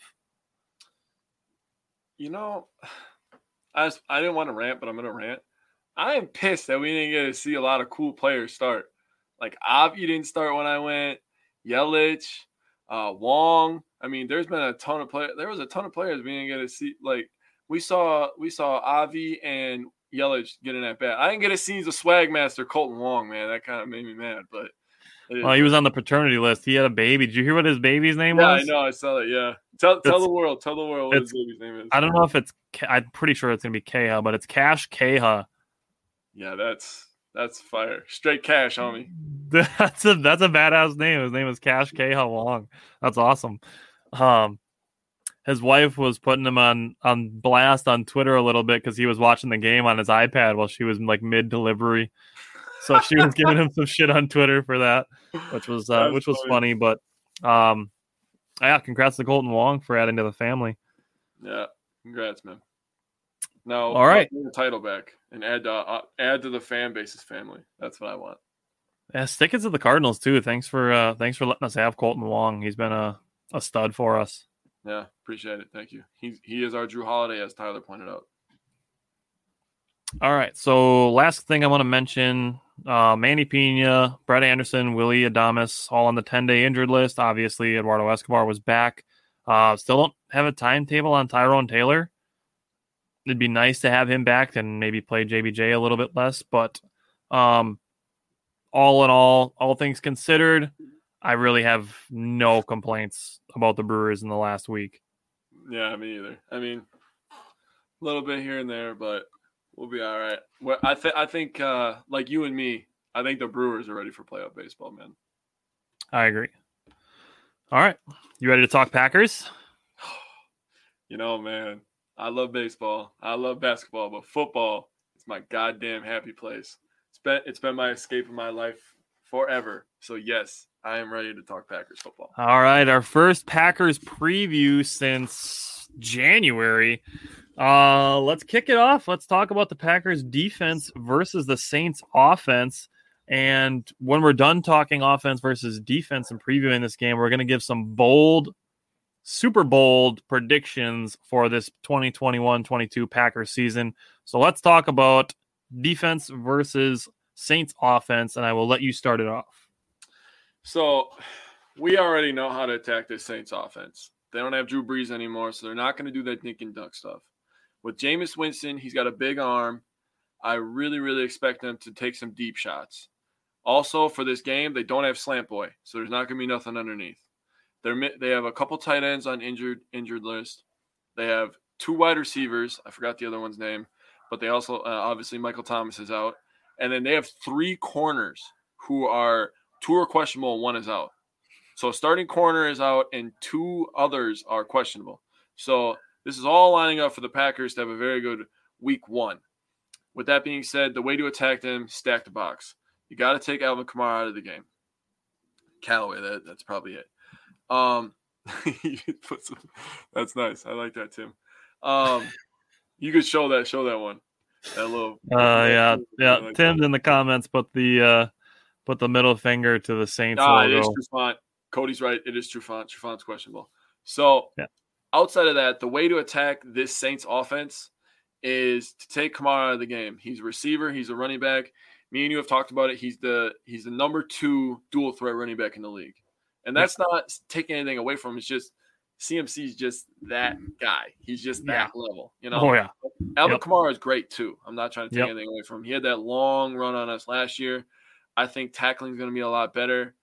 You know, I, just, I didn't want to rant, but I'm going to rant. I am pissed that we didn't get to see a lot of cool players start. Like, Avi didn't start when I went, Yelich, uh, Wong. I mean, there's been a ton of players. There was a ton of players we didn't get to see. Like, we saw we saw Avi and Yelich getting at bat. I didn't get to see the swag master Kolten Wong, man. That kind of made me mad, but well, he was on the paternity list. He had a baby. Did you hear what his baby's name yeah, was? I know. I saw it. Yeah. Tell, tell the world. Tell the world what his baby's name is. I don't know if it's. I'm pretty sure it's gonna be Keha, but it's Cash Keha. Yeah, that's that's fire. Straight cash, homie. that's a that's a badass name. His name is Cash Keha Wong. That's awesome. Um, his wife was putting him on on blast on Twitter a little bit because he was watching the game on his iPad while she was like mid delivery. So she was giving him some shit on Twitter for that, which was uh, which was funny. But um, yeah, congrats to Kolten Wong for adding to the family. Yeah, congrats, man. No, all right, the title back and add uh, add to the fan base's family. That's what I want. Yeah, stick it to the Cardinals too. Thanks for uh, thanks for letting us have Kolten Wong. He's been a a stud for us. Yeah, appreciate it. Thank you. He he is our Jrue Holiday, as Tyler pointed out. All right. So last thing I want to mention: uh, Manny Piña, Brett Anderson, Willy Adames, all on the ten day injured list. Obviously, Eduardo Escobar was back. Uh, still don't have a timetable on Tyrone Taylor. It'd be nice to have him back and maybe play JBJ a little bit less, but um, all in all, all things considered, I really have no complaints about the Brewers in the last week. Yeah, me either. I mean, a little bit here and there, but we'll be all right. Well, I think I think uh, like you and me, I think the Brewers are ready for playoff baseball, man. I agree. All right, you ready to talk Packers? You know, man, I love baseball. I love basketball, but football is my goddamn happy place. It's been it's been my escape in my life forever. So yes, I am ready to talk Packers football. All right, our first Packers preview since January. Uh, let's kick it off. Let's talk about the Packers defense versus the Saints offense. And when we're done talking offense versus defense and previewing this game, we're going to give some bold, super bold predictions for this 2021 22 Packers season. So let's talk about defense versus Saints offense, and I will let you start it off. So we already know how to attack this Saints offense. They don't have Drew Brees anymore, so they're not going to do that dink and dunk stuff. With Jameis Winston, he's got a big arm. I really, really expect them to take some deep shots. Also, for this game, they don't have slant boy, so there's not going to be nothing underneath. They're they have a couple tight ends on injured injured list. They have two wide receivers. I forgot the other one's name, but they also uh, obviously Michael Thomas is out, and then they have three corners who are two are questionable, one is out. So starting corner is out, and two others are questionable. So this is all lining up for the Packers to have a very good week one. With that being said, the way to attack them, stack the box. You got to take Alvin Kamara out of the game. Callaway, that, that's probably it. Um, some, that's nice. I like that, Tim. Um, you could show that, show that one. That little. Uh, yeah, yeah. Like Tim's in the comments, but the uh, put the middle finger to the Saints. Ah, logo. it is Trufant. Cody's right. It is Trufant. Trufant's questionable. So, yeah. outside of that, the way to attack this Saints offense is to take Kamara out of the game. He's a receiver. He's a running back. Me and you have talked about it. He's the he's the number two dual threat running back in the league, and that's yeah. not taking anything away from him. It's just CMC's just that guy. He's just that yeah. level. You know. Oh yeah. Alvin yep. Kamara is great too. I'm not trying to take yep. anything away from him. He had that long run on us last year. I think tackling is going to be a lot better,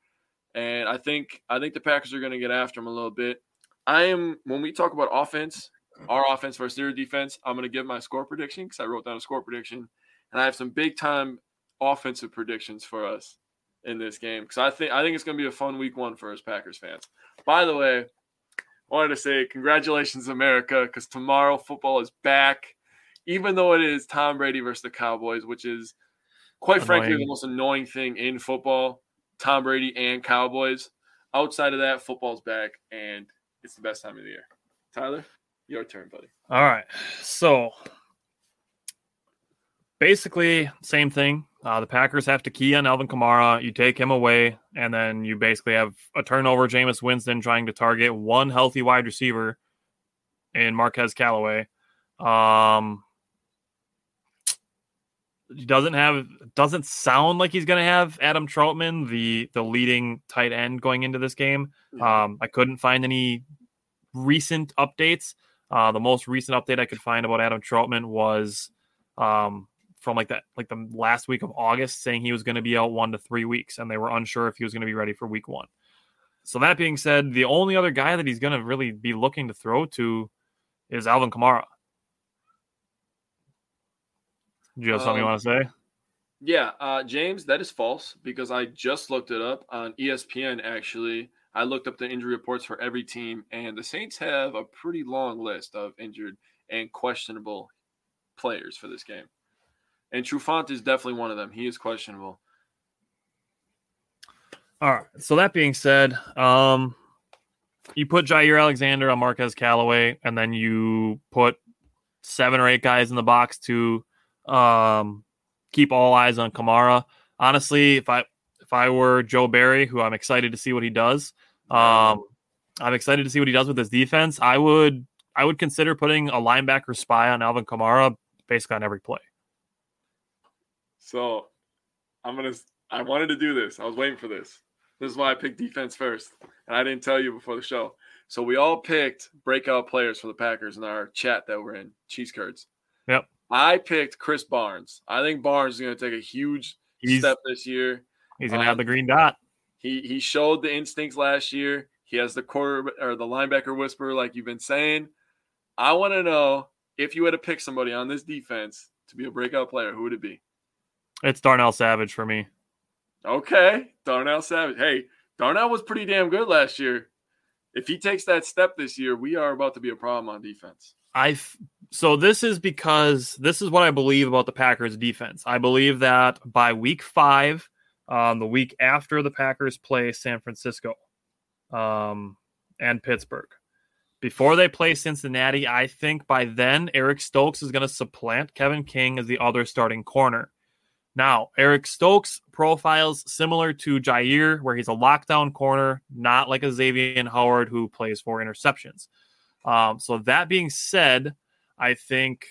and I think I think the Packers are going to get after him a little bit. I am when we talk about offense our offense versus their defense. I'm going to give my score prediction because I wrote down a score prediction, and I have some big time offensive predictions for us in this game because I think I think it's going to be a fun week one for us Packers fans. By the way, I wanted to say congratulations, America, because tomorrow football is back. Even though it is Tom Brady versus the Cowboys, which is quite annoying. frankly the most annoying thing in football, Tom Brady and Cowboys. Outside of that, football's back and it's the best time of the year. Tyler? Your turn, buddy. All right. So basically, same thing. Uh, the Packers have to key on Alvin Kamara. You take him away, and then you basically have a turnover. Jameis Winston trying to target one healthy wide receiver in Marquez Callaway. Um, he doesn't have doesn't sound like he's going to have Adam Trautman, the the leading tight end going into this game. Um, I couldn't find any recent updates. Uh, the most recent update I could find about Adam Trautman was um, from like that, like the last week of August, saying he was going to be out one to three weeks, and they were unsure if he was going to be ready for week one. So that being said, the only other guy that he's going to really be looking to throw to is Alvin Kamara. Do you have something um, you want to say? Yeah, uh, James, that is false because I just looked it up on ESPN. Actually, I looked up the injury reports for every team, and the Saints have a pretty long list of injured and questionable players for this game. And Trufant is definitely one of them. He is questionable. All right. So that being said, um, you put Jaire Alexander on Marquez Callaway, and then you put seven or eight guys in the box to um, keep all eyes on Kamara. Honestly, if I if I were Joe Barry, who I'm excited to see what he does, um, I'm excited to see what he does with his defense. I would I would consider putting a linebacker spy on Alvin Kamara basically on every play. So I'm gonna I wanted to do this. I was waiting for this. This is why I picked defense first. And I didn't tell you before the show. So we all picked breakout players for the Packers in our chat that we're in, cheese curds. Yep. I picked Krys Barnes. I think Barnes is going to take a huge he's, step this year. He's going to um, have the green dot. He he showed the instincts last year. He has the quarter or the linebacker whisper, like you've been saying. I want to know if you had to pick somebody on this defense to be a breakout player, who would it be? It's Darnell Savage for me. Okay, Darnell Savage. Hey, Darnell was pretty damn good last year. If he takes that step this year, we are about to be a problem on defense. I so this is because this is what I believe about the Packers defense. I believe that by week five, um, the week after the Packers play San Francisco um, and Pittsburgh, before they play Cincinnati, I think by then Eric Stokes is going to supplant Kevin King as the other starting corner. Now, Eric Stokes profiles similar to Jaire, where he's a lockdown corner, not like a Xavien Howard who plays for interceptions. Um, so that being said, I think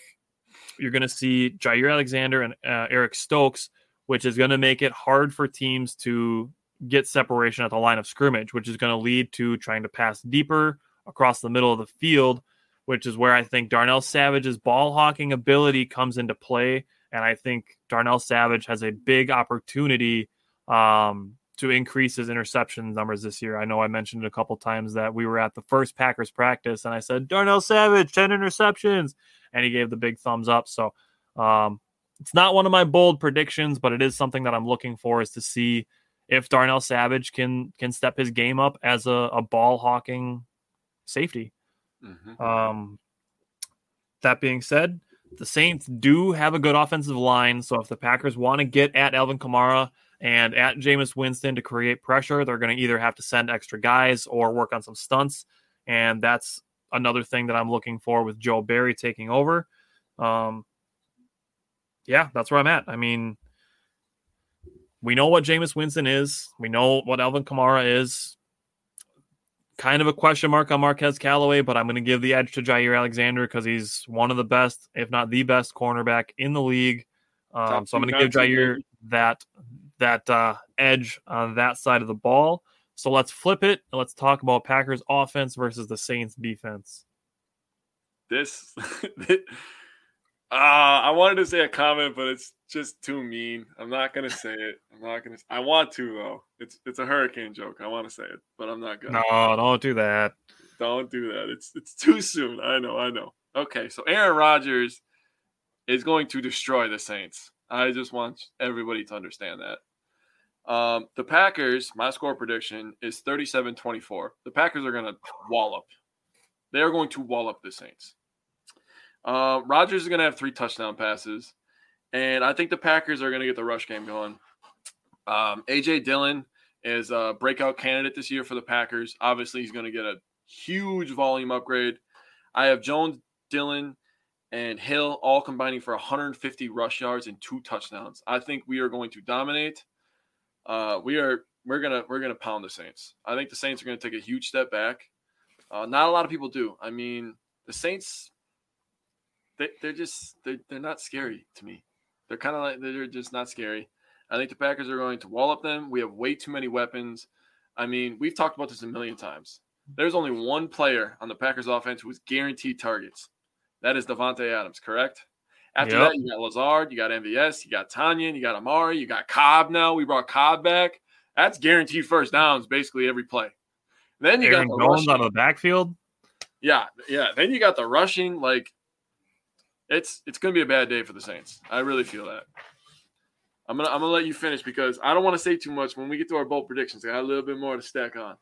you're going to see Jaire Alexander and uh, Eric Stokes, which is going to make it hard for teams to get separation at the line of scrimmage, which is going to lead to trying to pass deeper across the middle of the field, which is where I think Darnell Savage's ball hawking ability comes into play. And I think Darnell Savage has a big opportunity um, to increase his interception numbers this year. I know I mentioned it a couple times that we were at the first Packers practice and I said, Darnell Savage, 10 interceptions. And he gave the big thumbs up. So um, it's not one of my bold predictions, but it is something that I'm looking for is to see if Darnell Savage can can step his game up as a, a ball hawking safety. Mm-hmm. Um, that being said, the Saints do have a good offensive line. So if the Packers want to get at Alvin Kamara and at Jameis Winston to create pressure, they're going to either have to send extra guys or work on some stunts. And that's another thing that I'm looking for with Joe Barry taking over. Um, yeah, that's where I'm at. I mean, we know what Jameis Winston is. We know what Alvin Kamara is. Kind of a question mark on Marquez Callaway, but I'm going to give the edge to Jaire Alexander because he's one of the best, if not the best, cornerback in the league. Um, so I'm going to give Jaire that that uh, edge on that side of the ball. So let's flip it and let's talk about Packers offense versus the Saints defense. This, uh, I wanted to say a comment, but it's just too mean. I'm not gonna say it. I'm not gonna. I want to though. It's it's a hurricane joke. I want to say it, but I'm not gonna. No, don't do that. Don't do that. It's it's too soon. I know. I know. Okay, so Aaron Rodgers is going to destroy the Saints. I just want everybody to understand that. Um, the Packers, my score prediction is 37 24. The Packers are going to wallop. They are going to wallop the Saints. Uh, Rodgers is going to have three touchdown passes. And I think the Packers are going to get the rush game going. Um, AJ Dillon is a breakout candidate this year for the Packers. Obviously, he's going to get a huge volume upgrade. I have Jones, Dillon, and Hill all combining for 150 rush yards and two touchdowns. I think we are going to dominate. Uh, we are we're gonna we're gonna pound the Saints. I think the Saints are gonna take a huge step back. Uh, not a lot of people do. I mean, the Saints they, they're just they're, they're not scary to me. They're kind of like they're just not scary. I think the Packers are going to wall up them. We have way too many weapons. I mean, we've talked about this a million times. There's only one player on the Packers offense who is guaranteed targets. That is Davante Adams, correct? After yep. that, you got Lazard, you got MVS, you got Tonyan, you got Amari, you got Cobb now. We brought Cobb back. That's guaranteed first downs basically every play. Then you Aaron got the on the backfield. Yeah, yeah. Then you got the rushing. Like it's it's going to be a bad day for the Saints. I really feel that. I'm gonna I'm gonna let you finish because I don't want to say too much. When we get to our bold predictions, I got a little bit more to stack on.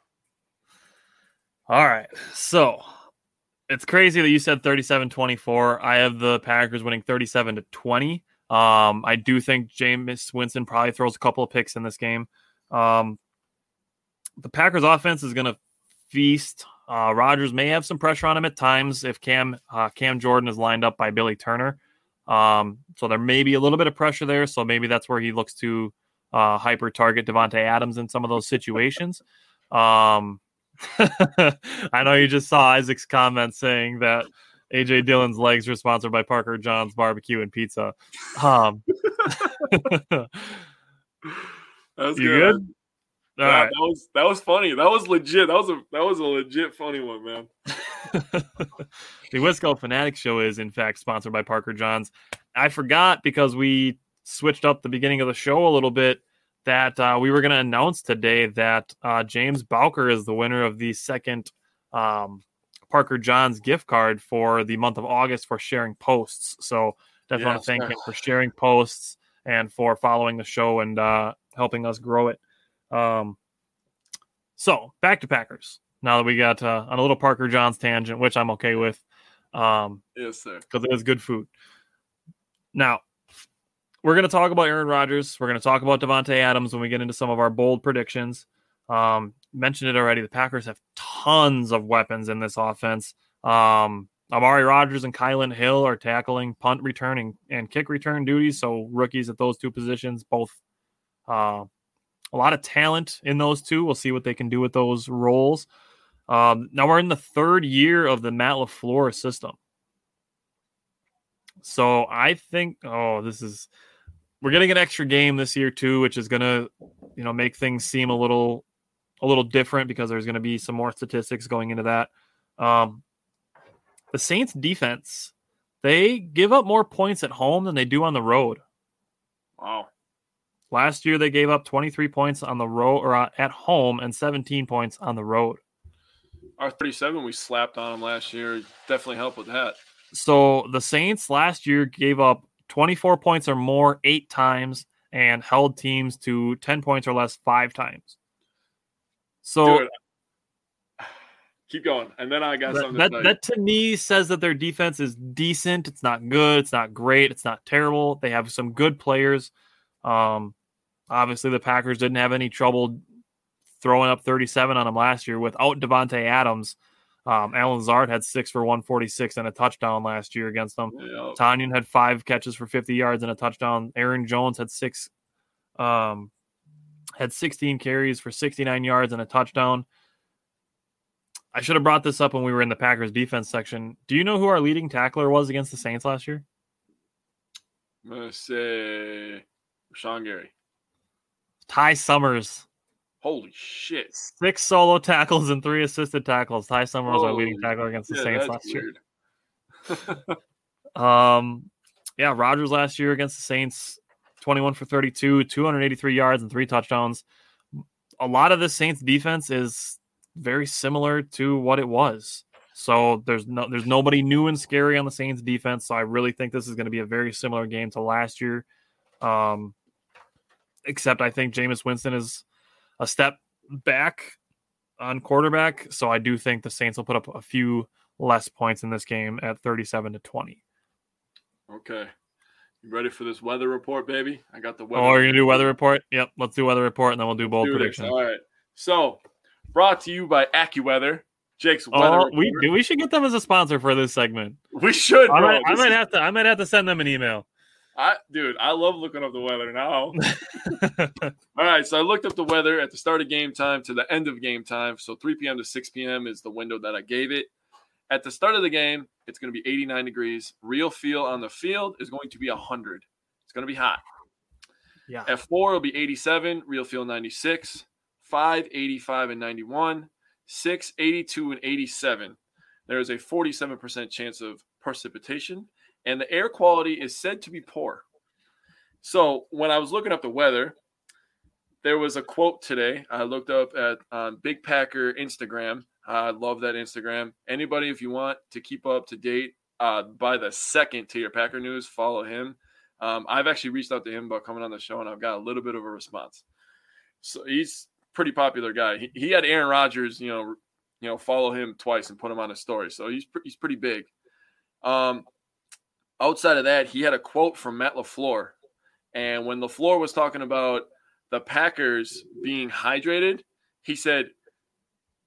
All right, so it's crazy that you said 37-24. I have the Packers winning 37 to 20. Um, I do think Jameis Winston probably throws a couple of picks in this game. Um, the Packers offense is going to feast uh, Rodgers may have some pressure on him at times if Cam uh, Cam Jordan is lined up by Billy Turner. Um, so there may be a little bit of pressure there. So maybe that's where he looks to uh, hyper target Davante Adams in some of those situations. Um, I know you just saw Isaac's comment saying that AJ Dillon's legs were sponsored by Parker John's Barbecue and Pizza. Um, that was you good. good? That was that was funny. That was legit. That was a that was a legit funny one, man. the Wisco Fanatic Show is in fact sponsored by Parker Johns. I forgot because we switched up the beginning of the show a little bit that uh, we were going to announce today that uh, James Bowker is the winner of the second um, Parker Johns gift card for the month of August for sharing posts. So definitely yes, want to thank him for sharing posts and for following the show and uh, helping us grow it. Um, so back to Packers. Now that we got uh, on a little Parker Johns tangent, which I'm okay with. Um, yes, sir. Because it is good food. Now, we're going to talk about Aaron Rodgers. We're going to talk about Davante Adams when we get into some of our bold predictions. Um, mentioned it already. The Packers have tons of weapons in this offense. Um, Amari Rodgers and Kylin Hill are tackling punt returning and kick return duties. So rookies at those two positions, both uh, a lot of talent in those two. We'll see what they can do with those roles. Um, now we're in the third year of the Matt LaFleur system. So I think, oh, this is we're getting an extra game this year too, which is gonna, you know, make things seem a little a little different because there's gonna be some more statistics going into that. Um, the Saints defense, they give up more points at home than they do on the road. Wow. Last year they gave up 23 points on the road or uh, at home and 17 points on the road. Our 37 we slapped on them last year definitely helped with that. So the Saints last year gave up 24 points or more eight times and held teams to 10 points or less five times. So Dude, keep going. And then I got that, something that, to that to me says that their defense is decent. It's not good. It's not great. It's not terrible. They have some good players. Um, obviously, the Packers didn't have any trouble throwing up 37 on them last year without Davante Adams. Um, Allen Lazard had six for 146 and a touchdown last year against them. Yeah. Tonyan had five catches for 50 yards and a touchdown. Aaron Jones had six, um, had 16 carries for 69 yards and a touchdown. I should have brought this up when we were in the Packers defense section. Do you know who our leading tackler was against the Saints last year? I'm gonna say Sean Gary. Ty Summers. Holy shit. Six solo tackles and three assisted tackles. Ty Summers was our leading Holy tackler against the Yeah, Saints last year. Um, yeah, Rodgers last year against the Saints, 21 for 32, 283 yards and three touchdowns. A lot of the Saints defense is very similar to what it was. So there's no there's nobody new and scary on the Saints defense. So I really think this is going to be a very similar game to last year. Um, except I think Jameis Winston is a step back on quarterback. So I do think the Saints will put up a few less points in this game at 37 to 20. okay. You ready for this weather report, baby? I got the oh, weather. Oh, are you gonna do weather report? Yep, let's do weather report and then we'll do bold Do this. prediction. All right. So, brought to you by AccuWeather, Jake's oh, weather. Oh, we report. we should get them as a sponsor for this segment. we should, I might, I might have to I might have to send them an email. I, dude, I love looking up the weather now. All right, so I looked up the weather at the start of game time to the end of game time. So 3 p.m. to 6 p.m. is the window that I gave it. At the start of the game, it's going to be 89 degrees. Real feel on the field is going to be 100. It's going to be hot. yeah. At 4, it'll be 87. Real feel 96. 5, 85 and 91. 6, 82 and 87. There is a 47% chance of precipitation, and the air quality is said to be poor. So when I was looking up the weather, there was a quote today. I looked up at on Big Packer Instagram. I love that Instagram. Anybody, if you want to keep up to date uh, by the second to your Packer news, follow him. Um, I've actually reached out to him about coming on the show, and I've got a little bit of a response. So he's pretty popular guy. He, he had Aaron Rodgers, you know, you know, follow him twice and put him on his story. So he's he's pretty big. Um, outside of that, he had a quote from Matt LaFleur, and when LaFleur was talking about the Packers being hydrated, he said,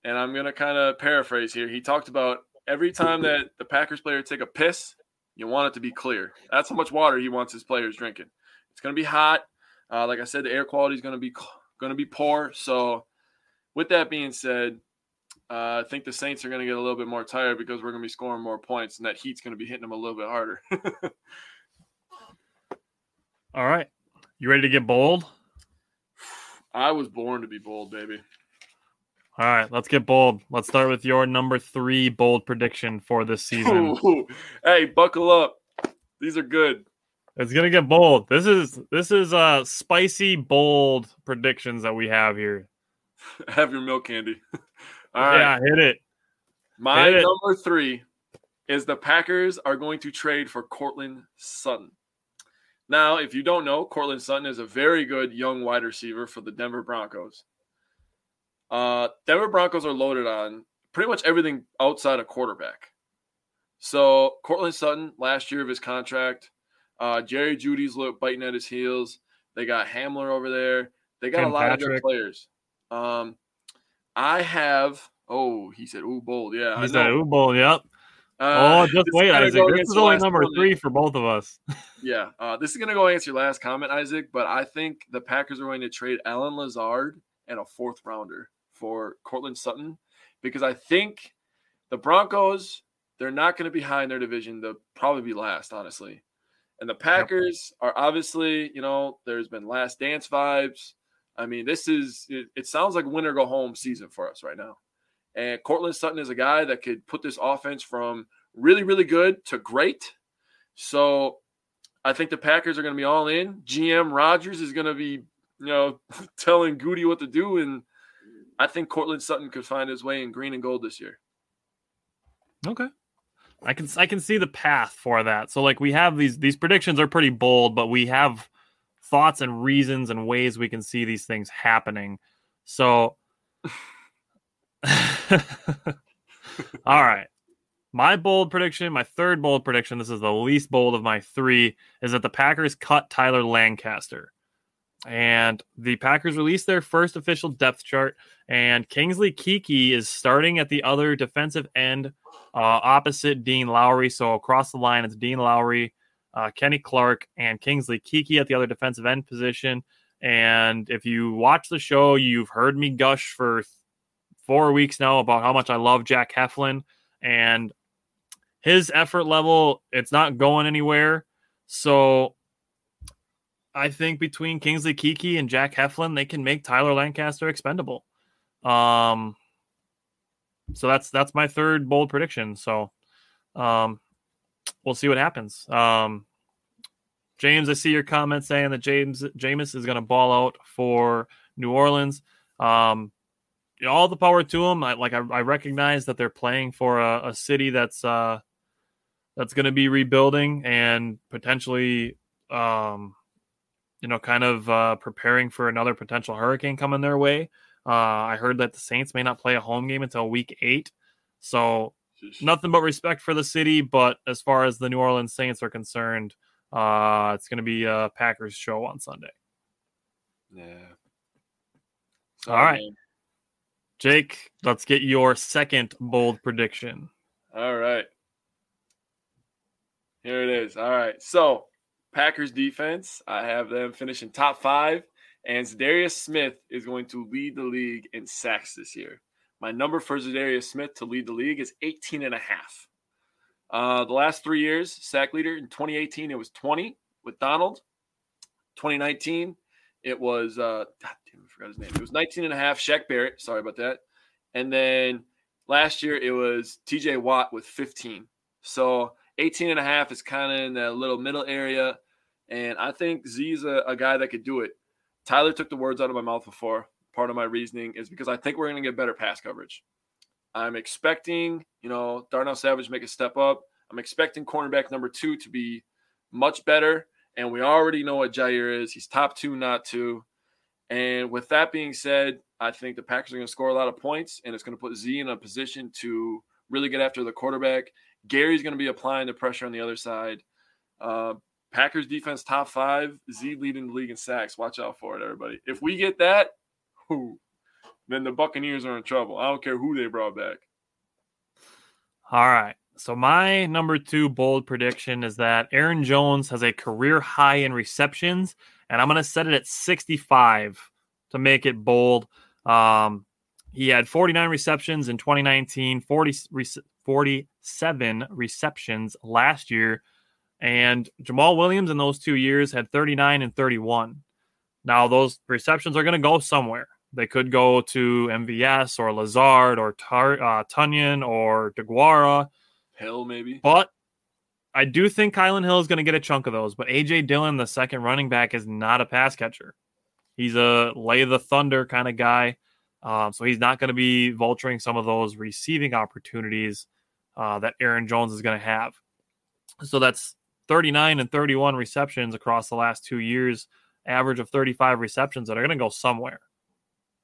and I'm gonna kind of paraphrase here. He talked about every time that the Packers player take a piss, you want it to be clear. That's how much water he wants his players drinking. It's gonna be hot. Uh, like I said, the air quality is gonna be gonna be poor. So, with that being said, uh, I think the Saints are going to get a little bit more tired because we're going to be scoring more points, and that heat's going to be hitting them a little bit harder. All right. You ready to get bold? I was born to be bold, baby. All right, let's get bold. Let's start with your number three bold prediction for this season. Ooh. Hey, buckle up. These are good. It's gonna get bold. This is this is uh spicy bold predictions that we have here. Have your milk candy. All right. Yeah, hit it. My hit it. number three is the Packers are going to trade for Courtland Sutton. Now, if you don't know, Courtland Sutton is a very good young wide receiver for the Denver Broncos. Uh, Denver Broncos are loaded on pretty much everything outside of quarterback. So, Courtland Sutton, last year of his contract, uh, Jerry Jeudy's look biting at his heels. They got Hamler over there. They got Tim a lot of good players. Um, I have. Oh, he said, "Ooh, bold." Yeah, I He said. "Ooh, bold." Yep. Uh, oh, just wait, Isaac. This is only number comment. three for both of us. Yeah, uh, this is going to go against your last comment, Isaac. But I think the Packers are going to trade Allen Lazard and a fourth rounder for Courtland Sutton because I think the Broncos they're not going to be high in their division. They'll probably be last, honestly. And the Packers are obviously, you know, there's been last dance vibes. I mean, this is it, it sounds like win or go home season for us right now. And Courtland Sutton is a guy that could put this offense from really, really good to great. So I think the Packers are going to be all in. GM Rodgers is going to be, you know, telling Goody what to do. And I think Courtland Sutton could find his way in green and gold this year. Okay. I can I can see the path for that. So like we have these these predictions are pretty bold, but we have thoughts and reasons and ways we can see these things happening. So All right. My bold prediction, my third bold prediction, this is the least bold of my three, is that the Packers cut Tyler Lancaster. And the Packers released their first official depth chart, and Kingsley Keke is starting at the other defensive end uh, opposite Dean Lowry. So across the line, it's Dean Lowry, uh, Kenny Clark, and Kingsley Keke at the other defensive end position. And if you watch the show, you've heard me gush for four weeks now about how much I love Jack Heflin and his effort level. It's not going anywhere. So I think between Kingsley Keke and Jack Heflin, they can make Tyler Lancaster expendable. Um, so that's that's my third bold prediction. So, um, we'll see what happens. Um, James, I see your comment saying that James Jameis is going to ball out for New Orleans. Um, all the power to him. I, like I, I recognize that they're playing for a, a city that's uh, that's going to be rebuilding and potentially, um, you know, kind of uh, preparing for another potential hurricane coming their way. Uh, I heard that the Saints may not play a home game until Week Eight, so nothing but respect for the city. But as far as the New Orleans Saints are concerned, uh, it's going to be a Packers show on Sunday. Yeah. All right. Man. Jake, let's get your second bold prediction. All right. Here it is. All right. So, Packers defense, I have them finishing top five, and Za'Darius Smith is going to lead the league in sacks this year. My number for Za'Darius Smith to lead the league is 18 and a half. Uh, the last three years, sack leader in 2018, it was 20 with Donald. 2019, it was uh, God damn, I forgot his name. It was 19 and a half. Shaq Barrett. Sorry about that. And then last year it was TJ Watt with 15. So 18 and a half is kind of in that little middle area. And I think Z's a, a guy that could do it. Tyler took the words out of my mouth before. Part of my reasoning is because I think we're going to get better pass coverage. I'm expecting, you know, Darnell Savage make a step up. I'm expecting cornerback number two to be much better. And we already know what Jaire is. He's top two, not two. And with that being said, I think the Packers are going to score a lot of points, and it's going to put Z in a position to really get after the quarterback. Gary's going to be applying the pressure on the other side. Uh, Packers defense top five, Z leading the league in sacks. Watch out for it, everybody. If we get that, who, then the Buccaneers are in trouble. I don't care who they brought back. All right. So my number two bold prediction is that Aaron Jones has a career high in receptions and I'm going to set it at 65 to make it bold. Um, he had 49 receptions in 2019, 40, 47 receptions last year, and Jamaal Williams in those two years had 39 and 31. Now, those receptions are going to go somewhere. They could go to MVS or Lazard or Tar- uh, Tonyan or Deguara. Hill, maybe. But I do think Kylin Hill is going to get a chunk of those, but AJ Dillon, the second running back, is not a pass catcher. He's a lay the thunder kind of guy. Um, so he's not going to be vulturing some of those receiving opportunities uh, that Aaron Jones is going to have. So that's 39 and 31 receptions across the last two years, average of 35 receptions that are going to go somewhere.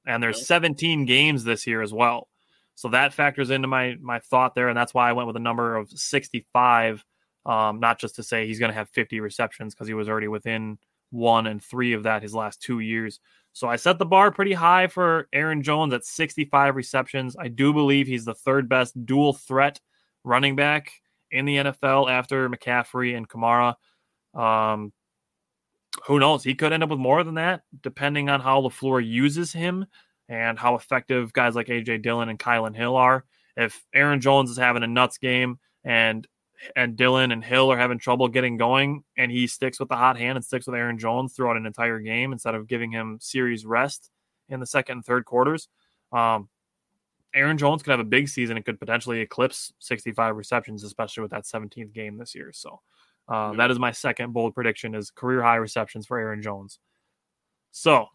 And there's 17 games this year as well. So that factors into my my thought there, and that's why I went with a number of 65 um, not just to say he's going to have 50 receptions because he was already within one and three of that his last two years. So I set the bar pretty high for Aaron Jones at 65 receptions. I do believe he's the third best dual threat running back in the NFL after McCaffrey and Kamara. Um, who knows? He could end up with more than that, depending on how LaFleur uses him and how effective guys like AJ Dillon and Kylin Hill are. If Aaron Jones is having a nuts game and and Dillon and Hill are having trouble getting going, and he sticks with the hot hand and sticks with Aaron Jones throughout an entire game instead of giving him series rest in the second and third quarters. Um, Aaron Jones could have a big season and could potentially eclipse 65 receptions, especially with that 17th game this year. So uh, that is my second bold prediction: is career high receptions for Aaron Jones. So,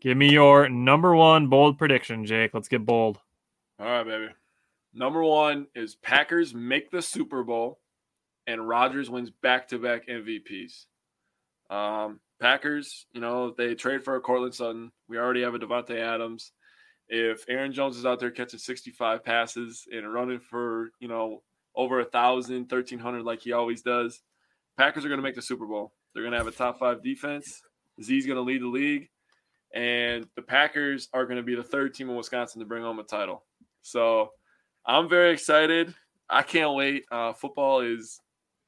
give me your number one bold prediction, Jake. Let's get bold. All right, baby. Number one is Packers make the Super Bowl, and Rodgers wins back-to-back MVPs. Um, Packers, you know, they trade for a Courtland Sutton. We already have a Davante Adams. If Aaron Jones is out there catching 65 passes and running for, you know, over a thousand, 1300 like he always does, Packers are going to make the Super Bowl. They're going to have a top five defense. Z's going to lead the league. And the Packers are going to be the third team in Wisconsin to bring home a title. So I'm very excited. I can't wait. Uh, football is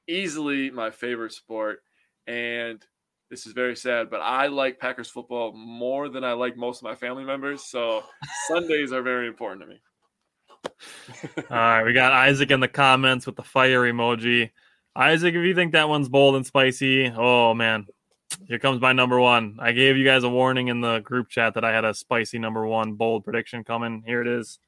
easily my favorite sport. And this is very sad, but I like Packers football more than I like most of my family members. So Sundays are very important to me. All right, we got Isaac in the comments with the fire emoji. Isaac, if you think that one's bold and spicy, oh man, here comes my number one. I gave you guys a warning in the group chat that I had a spicy number one bold prediction coming. Here it is.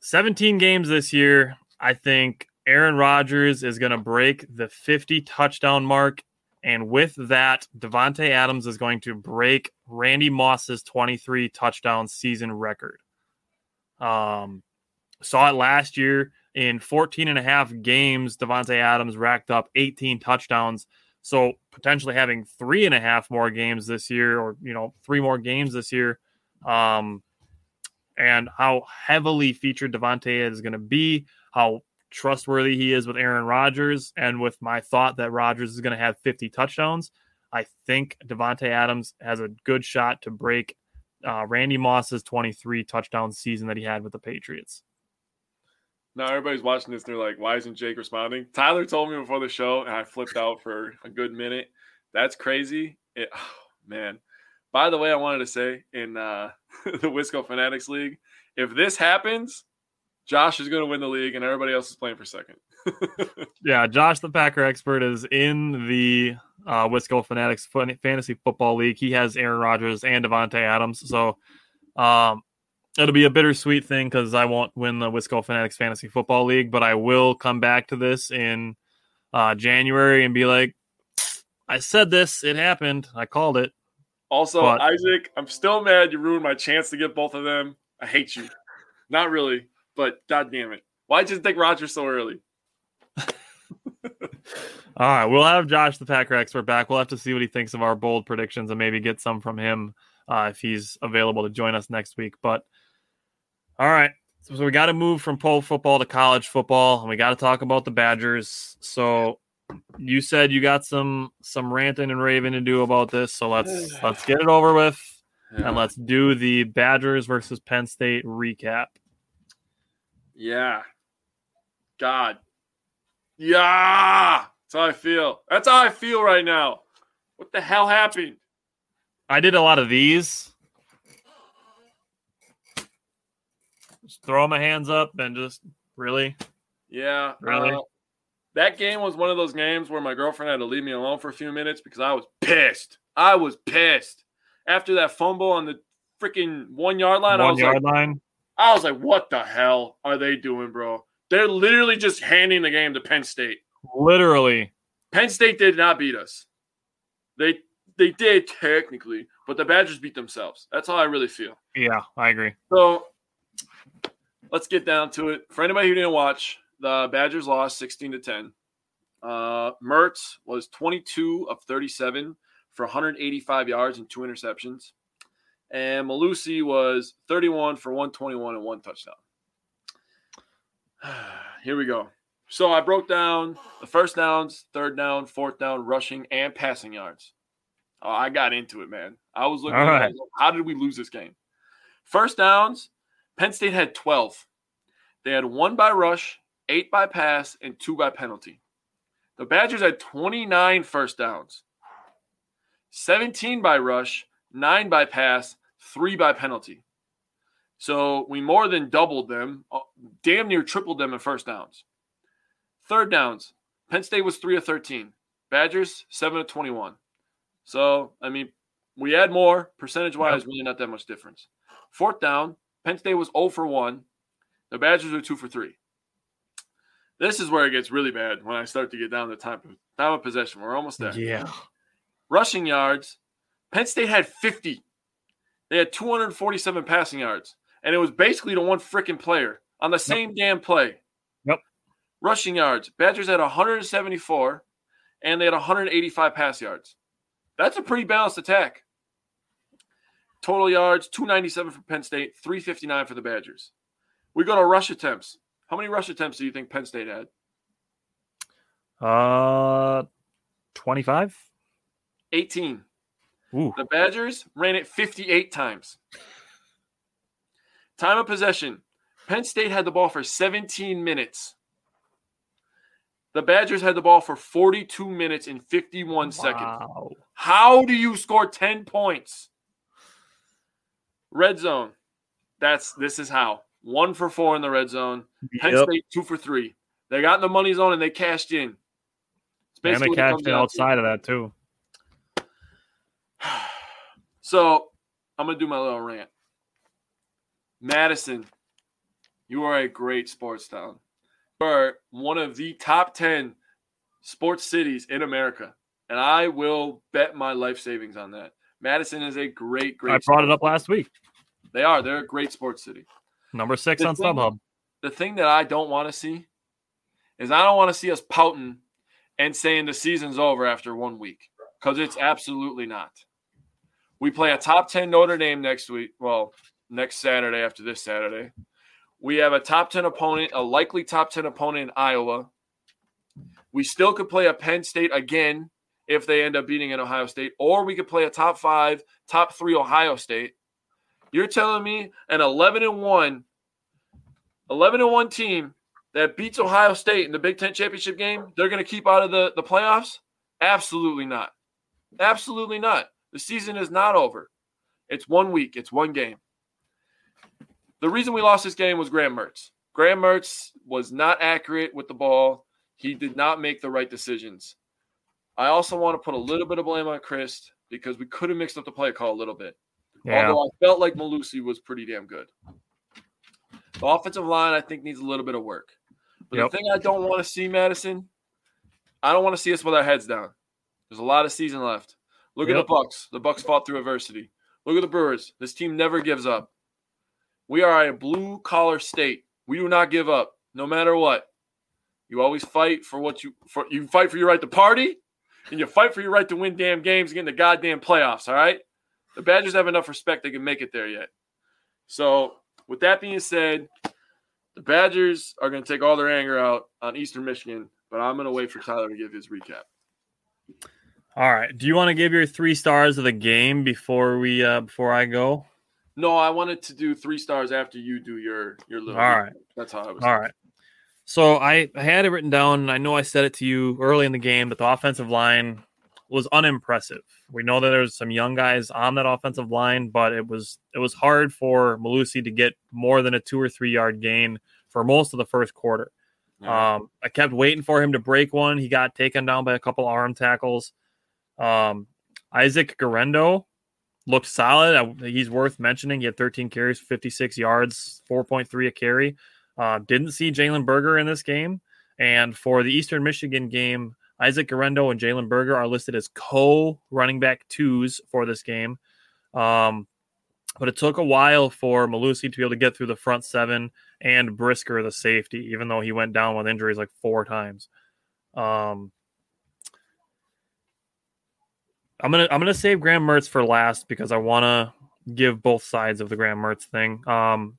17 games this year. I think Aaron Rodgers is going to break the 50 touchdown mark. And with that, Davante Adams is going to break Randy Moss's 23 touchdown season record. Um, saw it last year in 14 and a half games. Davante Adams racked up 18 touchdowns. So potentially having three and a half more games this year, or you know, three more games this year, um, and how heavily featured Davante is going to be, how trustworthy he is with Aaron Rodgers, and with my thought that Rodgers is going to have 50 touchdowns, I think Davante Adams has a good shot to break uh, Randy Moss's 23 touchdown season that he had with the Patriots. Now everybody's watching this. And they're like, "Why isn't Jake responding?" Tyler told me before the show, and I flipped out for a good minute. That's crazy. It, oh, man. By the way, I wanted to say in uh, the Wisco Fanatics League, if this happens, Josh is going to win the league, and everybody else is playing for second. Yeah, Josh, the Packer expert, is in the uh, Wisco Fanatics Fantasy Football League. He has Aaron Rodgers and Davante Adams, so um, it'll be a bittersweet thing because I won't win the Wisco Fanatics Fantasy Football League, but I will come back to this in uh, January and be like, I said this, it happened, I called it. Also, but, Isaac, I'm still mad you ruined my chance to get both of them. I hate you. Not really, but god damn it. Why did you take Rodgers so early? All right, we'll have Josh, the Packer expert, back. We'll have to see what he thinks of our bold predictions and maybe get some from him uh, if he's available to join us next week. But all right. So, so we got to move from pro football to college football, and we got to talk about the Badgers. So you said you got some some ranting and raving to do about this. So let's let's get it over with, and let's do the Badgers versus Penn State recap. Yeah. God. Yeah. That's how I feel. That's how I feel right now. What the hell happened? I did a lot of these Just throw my hands up and just really. Yeah. Really? Uh, that game was one of those games where my girlfriend had to leave me alone for a few minutes because I was pissed. I was pissed. After that fumble on the freaking one yard line, one I was yard like, line. I was like, what the hell are they doing, bro? They're literally just handing the game to Penn State. Literally. Penn State did not beat us. They they did technically, but the Badgers beat themselves. That's how I really feel. Yeah, I agree. So let's get down to it. For anybody who didn't watch, the Badgers lost 16 to 10. Uh, Mertz was 22 of 37 for 185 yards and two interceptions. And Mellusi was 31 for 121 and one touchdown. Here we go. So I broke down the first downs, third down, fourth down, rushing, and passing yards. Oh, I got into it, man. I was looking All at right. how did we lose this game? First downs, Penn State had 12. They had one by rush, eight by pass, and two by penalty. The Badgers had 29 first downs, 17 by rush, nine by pass, three by penalty. So we more than doubled them, uh, damn near tripled them in first downs. Third downs, Penn State was 3 of 13. Badgers, 7 of 21. So, I mean, we had more percentage wise, really not that much difference. Fourth down, Penn State was 0 for 1. The Badgers are 2 for 3. This is where it gets really bad when I start to get down to time, time of possession. We're almost there. Yeah. Rushing yards, Penn State had 50. They had 247 passing yards, and it was basically to one freaking player on the same damn play. Yep. Rushing yards, Badgers had 174, and they had 185 pass yards. That's a pretty balanced attack. Total yards 297 for Penn State, 359 for the Badgers. We go to rush attempts. How many rush attempts do you think Penn State had? Uh, 25? 18. Ooh. The Badgers ran it 58 times. Time of possession. Penn State had the ball for 17 minutes. The Badgers had the ball for 42 minutes and 51 seconds. How do you score 10 points? Red zone. That's this is how. One for four in the red zone. Penn Yep. State two for three. They got in the money zone and they cashed in. It's And they cashed in down to. outside of that too. So I'm gonna do my little rant. Madison, you are a great sports town. You are one of the top ten sports cities in America, and I will bet my life savings on that. Madison is a great, great. I brought it up last week. They are. They're a great sports city. Number six The on thing- StubHub. The thing that I don't want to see is I don't want to see us pouting and saying the season's over after one week because it's absolutely not. We play a top 10 Notre Dame next week. Well, next Saturday after this Saturday. We have a top 10 opponent, a likely top 10 opponent in Iowa. We still could play a Penn State again if they end up beating an Ohio State, or we could play a top five, top three Ohio State. You're telling me an 11 and 1 11 and 1 team that beats Ohio State in the Big Ten championship game, they're going to keep out of the, the playoffs? Absolutely not. Absolutely not. The season is not over. It's one week, it's one game. The reason we lost this game was Graham Mertz. Graham Mertz was not accurate with the ball. He did not make the right decisions. I also want to put a little bit of blame on Chryst because we could have mixed up the play call a little bit. Yeah. Although I felt like Mellusi was pretty damn good. The offensive line, I think, needs a little bit of work. But Yep. the thing I don't want to see, Madison, I don't want to see us with our heads down. There's a lot of season left. Look at the Bucks. The Bucks fought through adversity. Look at the Brewers. This team never gives up. We are a blue collar state. We do not give up, no matter what. You always fight for what you for. You fight for your right to party, and you fight for your right to win damn games get in the goddamn playoffs. All right. The Badgers have enough respect they can make it there yet. So, with that being said, the Badgers are going to take all their anger out on Eastern Michigan, but I'm going to wait for Tyler to give his recap. All right. Do you want to give your three stars of the game before we uh before I go? No, I wanted to do three stars after you do your your little. All right. That's how I was. All right. So I I had it written down, and I know I said it to you early in the game, but the offensive line was unimpressive. We know that there's some young guys on that offensive line, but it was it was hard for Mellusi to get more than a two or three yard gain for most of the first quarter. Yeah. Um, I kept waiting for him to break one. He got taken down by a couple arm tackles. Um, Isaac Guerendo looked solid. I- He's worth mentioning. He had 13 carries, 56 yards, 4.3 a carry. Uh, didn't see Jalen Berger in this game. And for the Eastern Michigan game, Isaac Guerendo and Jalen Berger are listed as co running back twos for this game. Um, but it took a while for Mellusi to be able to get through the front seven and Brisker, the safety, even though he went down with injuries like four times. Um, I'm gonna I'm gonna save Graham Mertz for last because I want to give both sides of the Graham Mertz thing. Um,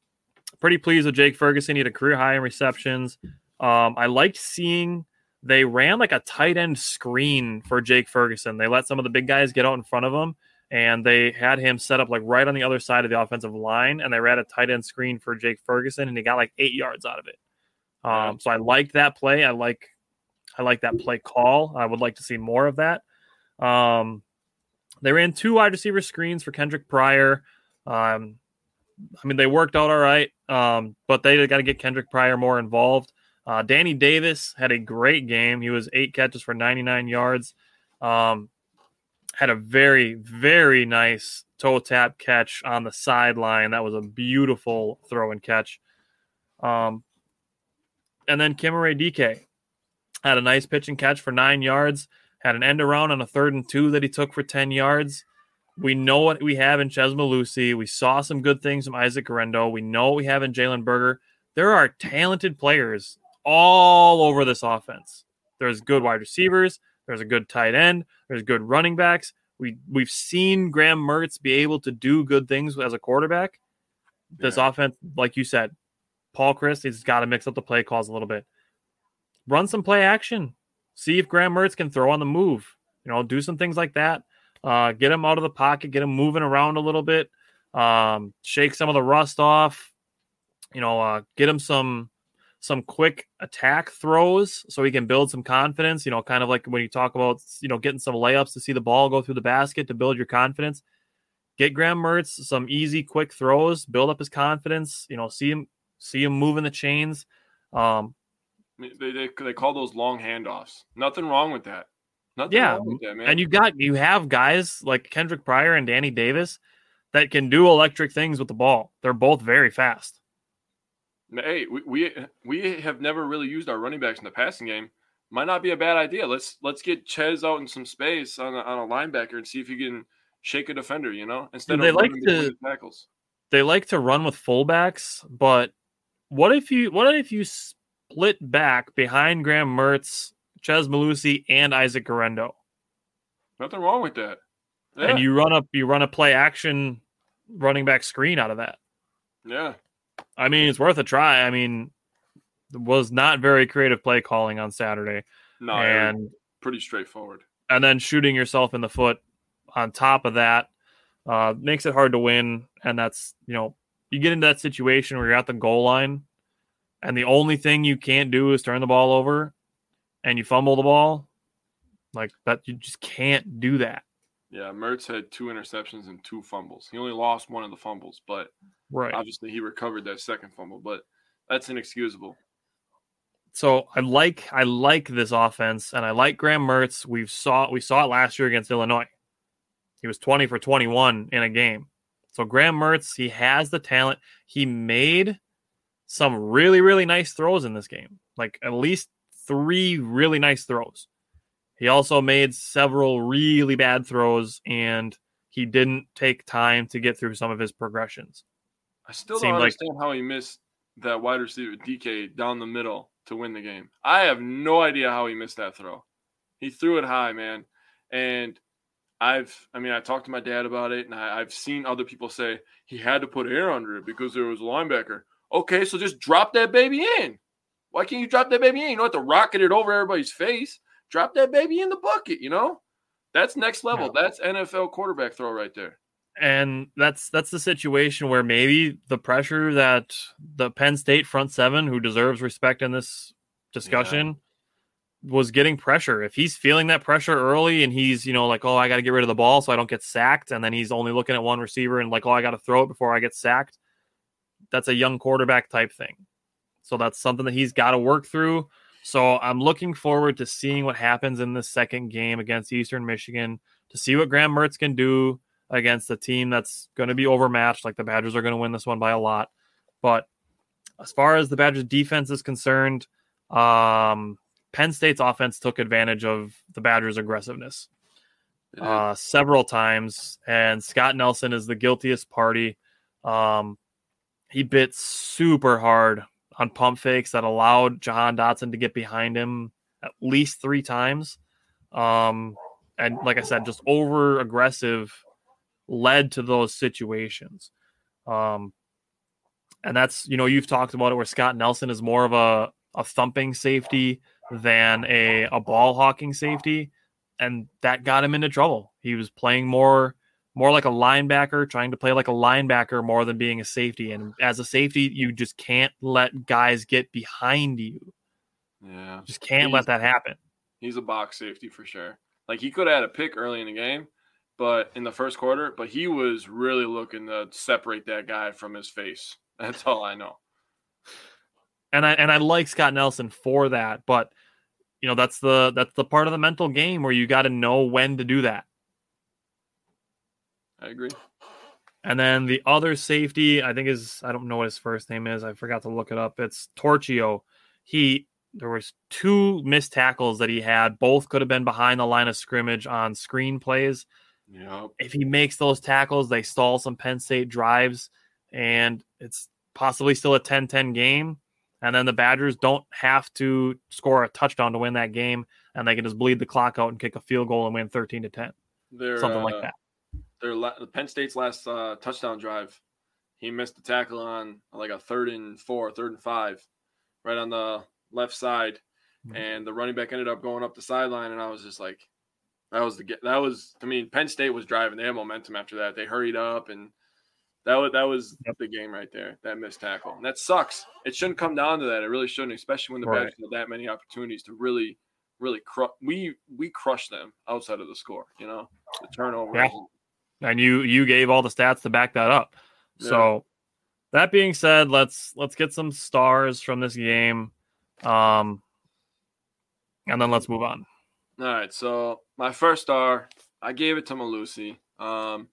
pretty pleased with Jake Ferguson. He had a career high in receptions. Um, I liked seeing they ran like a tight end screen for Jake Ferguson. They let some of the big guys get out in front of him, and they had him set up like right on the other side of the offensive line, and they ran a tight end screen for Jake Ferguson, and he got like eight yards out of it. Um, Yeah. so I liked that play. I like I like that play call. I would like to see more of that. Um, they ran two wide receiver screens for Kendric Pryor. Um, I mean, they worked out all right, um, but they got to get Kendric Pryor more involved. Uh, Danny Davis had a great game. He was eight catches for 99 yards. Um, had a very, very nice toe tap catch on the sideline. That was a beautiful throw and catch. Um, and then Chimere Dike had a nice pitch and catch for nine yards. Had an end around on a third and two that he took for ten yards. We know what we have in Chez Mellusi. We saw some good things from Isaac Guerendo. We know what we have in Jalen Berger. There are talented players all over this offense. There's good wide receivers. There's a good tight end. There's good running backs. We we've seen Graham Mertz be able to do good things as a quarterback. This Yeah. offense, like you said, Paul Chryst he's got to mix up the play calls a little bit. Run some play action. See if Graham Mertz can throw on the move. You know, do some things like that. Uh, get him out of the pocket, get him moving around a little bit. Um, shake some of the rust off. You know, uh, get him some some quick attack throws so he can build some confidence. You know, kind of like when you talk about you know getting some layups to see the ball go through the basket to build your confidence. Get Graham Mertz some easy, quick throws, build up his confidence. You know, see him see him moving the chains. Um, They, they, they call those long handoffs. Nothing wrong with that. Nothing Yeah, wrong with that, man. and you got you have guys like Kendric Pryor and Danny Davis that can do electric things with the ball. They're both very fast. hey, we, we we have never really used our running backs in the passing game. Might not be a bad idea. Let's let's get Chez out in some space on a, on a linebacker and see if he can shake a defender. You know, instead They of like to- tackles. They like to run with fullbacks, but what if you what if you split back behind Graham Mertz, Chez Mellusi, and Isaac Guerendo, Nothing wrong with that. Yeah, and you run up you run a play action running back screen out of that? yeah. I mean, it's worth a try. I mean, it was not very creative play calling on Saturday, No, and and pretty straightforward. and then shooting yourself in the foot on top of that uh, makes it hard to win. And that's you know you get into that situation where you're at the goal line, and the only thing you can't do is turn the ball over, and you fumble the ball. Like that, you just can't do that. Yeah, Mertz had two interceptions and two fumbles. He only lost one of the fumbles, but Right. obviously he recovered that second fumble. But that's inexcusable. So I like I like this offense, and I like Graham Mertz. We saw we saw it last year against Illinois. He was twenty for twenty one in a game. So Graham Mertz, he has the talent. He made some really really nice throws in this game, like at least three really nice throws. He also made several really bad throws, and he didn't take time to get through some of his progressions. I still don't like- understand how he missed that wide receiver Dike down the middle to win the game. I have no idea how he missed that throw. He threw it high, man. And I've, I mean, I talked to my dad about it, and I, I've seen other people say he had to put air under it because there was a linebacker. Okay, so just drop that baby in. Why can't you drop that baby in? You don't have to rocket it over everybody's face. Drop that baby in the bucket, you know? That's next level. That's NFL quarterback throw right there. and that's that's the situation where maybe the pressure that the Penn State front seven, who deserves respect in this discussion, was getting pressure. If he's feeling that pressure early and he's you know like oh I got to get rid of the ball so I don't get sacked, and then he's only looking at one receiver and like oh I got to throw it before I get sacked, that's a young quarterback type thing. So that's something that he's got to work through. So I'm looking forward to seeing what happens in the second game against Eastern Michigan to see what Graham Mertz can do against a team that's going to be overmatched. Like the Badgers are going to win this one by a lot. But as far as the Badgers defense is concerned, um, Penn State's offense took advantage of the Badgers' aggressiveness uh, several times, and Scott Nelson is the guiltiest party. Um, he bit super hard on pump fakes that allowed Jahan Dotson to get behind him at least three times. Um, and like I said, just over aggressive led to those situations. Um, and that's you know you've talked about it where Scott Nelson is more of a a thumping safety than a a ball hawking safety, and that got him into trouble. He was playing more more like a linebacker, trying to play like a linebacker more than being a safety. And as a safety, you just can't let guys get behind you. yeah. Just can't let that happen. He's a box safety for sure. Like he could have had a pick early in the game, but in the first quarter, but he was really looking to separate that guy from his face. That's all I know. and I and I like Scott Nelson for that, but you know that's the that's the part of the mental game where you got to know when to do that. I agree. And then the other safety, I think is I don't know what his first name is. I forgot to look it up. It's Torchio. He there was two missed tackles that he had. Both could have been behind the line of scrimmage on screen plays. Yep. If he makes those tackles, they stall some Penn State drives, and it's possibly still a 10-10 game. And then the Badgers don't have to score a touchdown to win that game, and they can just bleed the clock out and kick a field goal and win 13 to 10. Something uh, like that. Their la- Penn State's last uh, touchdown drive, he missed the tackle on like a third and four, third and five, right on the left side, Mhm. and the running back ended up going up the sideline, and I was just like, that was the that was I mean Penn State was driving, they had momentum after that, they hurried up, and that was that was Yep. the game right there, that missed tackle, and that sucks. It shouldn't come down to that. It really shouldn't, especially when the Right. Badgers had that many opportunities to really. Really, cru- we we crushed them outside of the score. You know, the turnover, Yeah. And you you gave all the stats to back that up. Yeah. So that being said, let's let's get some stars from this game, um, and then let's move on. All right, so my first star, I gave it to Mellusi. Um,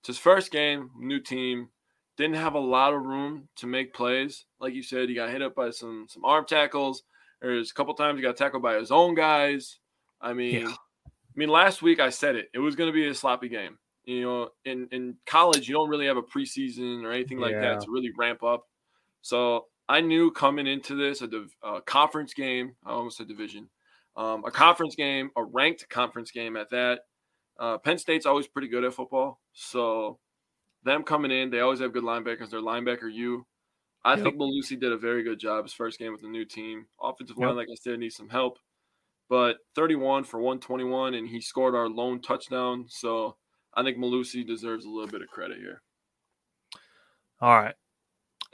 it's his first game, new team, didn't have a lot of room to make plays. Like you said, he got hit up by some some arm tackles. There's a couple times he got tackled by his own guys. I mean, Yeah. I mean, last week I said it. It was going to be a sloppy game. You know, in in college, you don't really have a preseason or anything like Yeah. that to really ramp up. So I knew coming into this a div- a conference game. I almost said division um, a conference game, a ranked conference game at that. Uh, Penn State's always pretty good at football, so them coming in, they always have good linebackers. Their linebacker, you, I Yep. think Mellusi did a very good job his first game with the new team. Offensive Yep. line, like I said, needs some help, but 31 for 121, and he scored our lone touchdown. So I think Mellusi deserves a little bit of credit here. All right.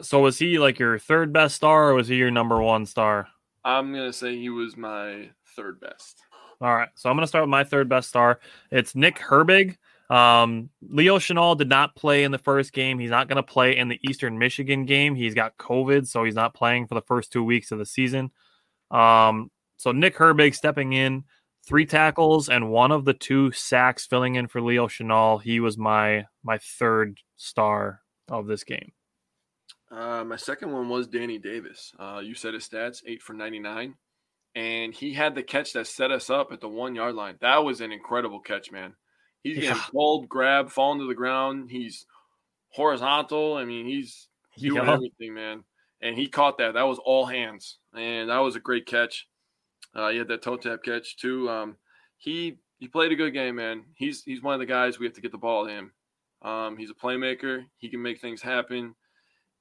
So was he like your third best star, or was he your number one star? I'm gonna say he was my third best. All right. So I'm going to start with my third best star. It's Nick Herbig. Um, Leo Chenal did not play in the first game. He's not going to play in the Eastern Michigan game. He's got COVID, so he's not playing for the first two weeks of the season. Um, so Nick Herbig stepping in, three tackles and one of the two sacks filling in for Leo Chenal. He was my my third star of this game. Uh, my second one was Danny Davis. Uh, you said his stats, eight for 99. And he had the catch that set us up at the one yard line. That was an incredible catch, man. He's getting pulled, grab, falling to the ground. He's horizontal. I mean, he's doing Yeah. everything, man. And he caught that. That was all hands. And that was a great catch. Uh, he had that toe tap catch, too. Um, he he played a good game, man. He's he's one of the guys we have to get the ball to him. Um, he's a playmaker. He can make things happen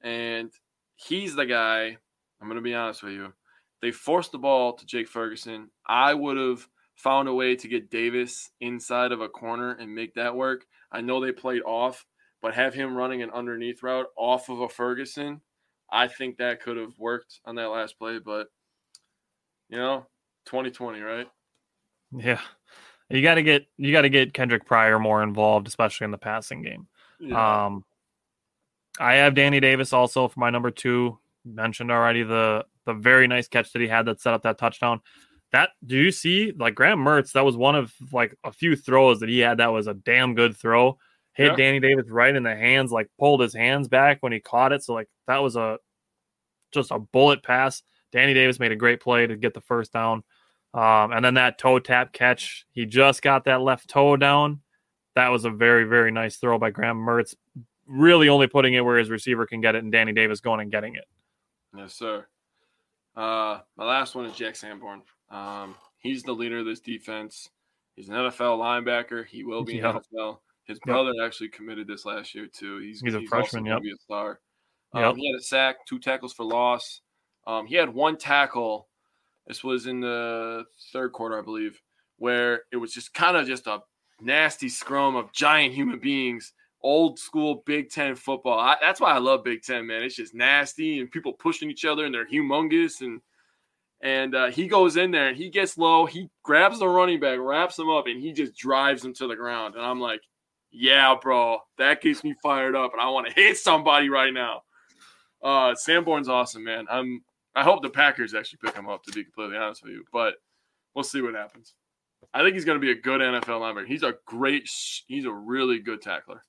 and he's the guy. I'm going to be honest with you. They forced the ball to Jake Ferguson. I would have found a way to get Davis inside of a corner and make that work. I know they played off, but have him running an underneath route off of a Ferguson, I think that could have worked on that last play. But you know, 2020, right? Yeah. You got to get you got to get Kendric Pryor more involved, especially in the passing game. Um, I have Danny Davis also for my number two. Mentioned already the the very nice catch that he had that set up that touchdown. That do you see like Graham Mertz? That was one of like a few throws that he had. That was a damn good throw. Hit Yeah. Danny Davis right in the hands, like pulled his hands back when he caught it. So like that was a just a bullet pass. Danny Davis made a great play to get the first down. Um, and then that toe tap catch, he just got that left toe down. That was a very, very nice throw by Graham Mertz. Really only putting it where his receiver can get it, and Danny Davis going and getting it. Yes, sir. Uh, my last one is Jack Sanborn. Um, he's the leader of this defense. He's an NFL linebacker. He will be Yep. NFL. His brother actually committed this last year too. He's He's a freshman, yep. Be a star. Um, Yep. He had a sack, two tackles for loss. Um, he had one tackle. This was in the third quarter, I believe, where it was just kind of just a nasty scrum of giant human beings old school Big Ten football. I, that's why I love Big Ten, man. It's just nasty and people pushing each other and they're humongous. And and uh, he goes in there and he gets low. He grabs the running back, wraps him up, and he just drives him to the ground. And I'm like, yeah, bro, that gets me fired up, and I want to hit somebody right now. Uh, Sanborn's awesome, man. I'm. I hope the Packers actually pick him up. To be completely honest with you, but we'll see what happens. I think he's going to be a good NFL linebacker. He's a great. He's a really good tackler.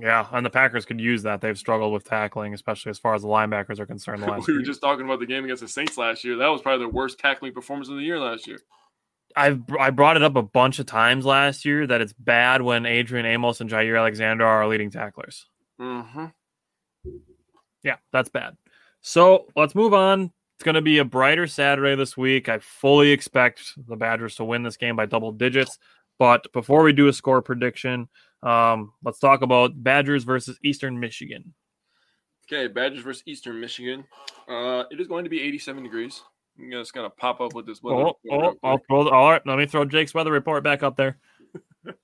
Yeah, and the Packers could use that. They've struggled with tackling, especially as far as the linebackers are concerned. We were week. just talking about the game against the Saints last year. That was probably their worst tackling performance of the year last year. I've I brought it up a bunch of times last year that it's bad when Adrian Amos and Jaire Alexander are our leading tacklers. Mm-hmm. Yeah, that's bad. So let's move on. It's going to be a brighter Saturday this week. I fully expect the Badgers to win this game by double digits. But before we do a score prediction, um, let's talk about Badgers versus Eastern Michigan. Okay, Badgers versus Eastern Michigan. Uh, it is going to be 87 degrees. I'm just gonna pop up with this weather. Oh, oh, I'll throw all right. Let me throw Jake's weather report back up there.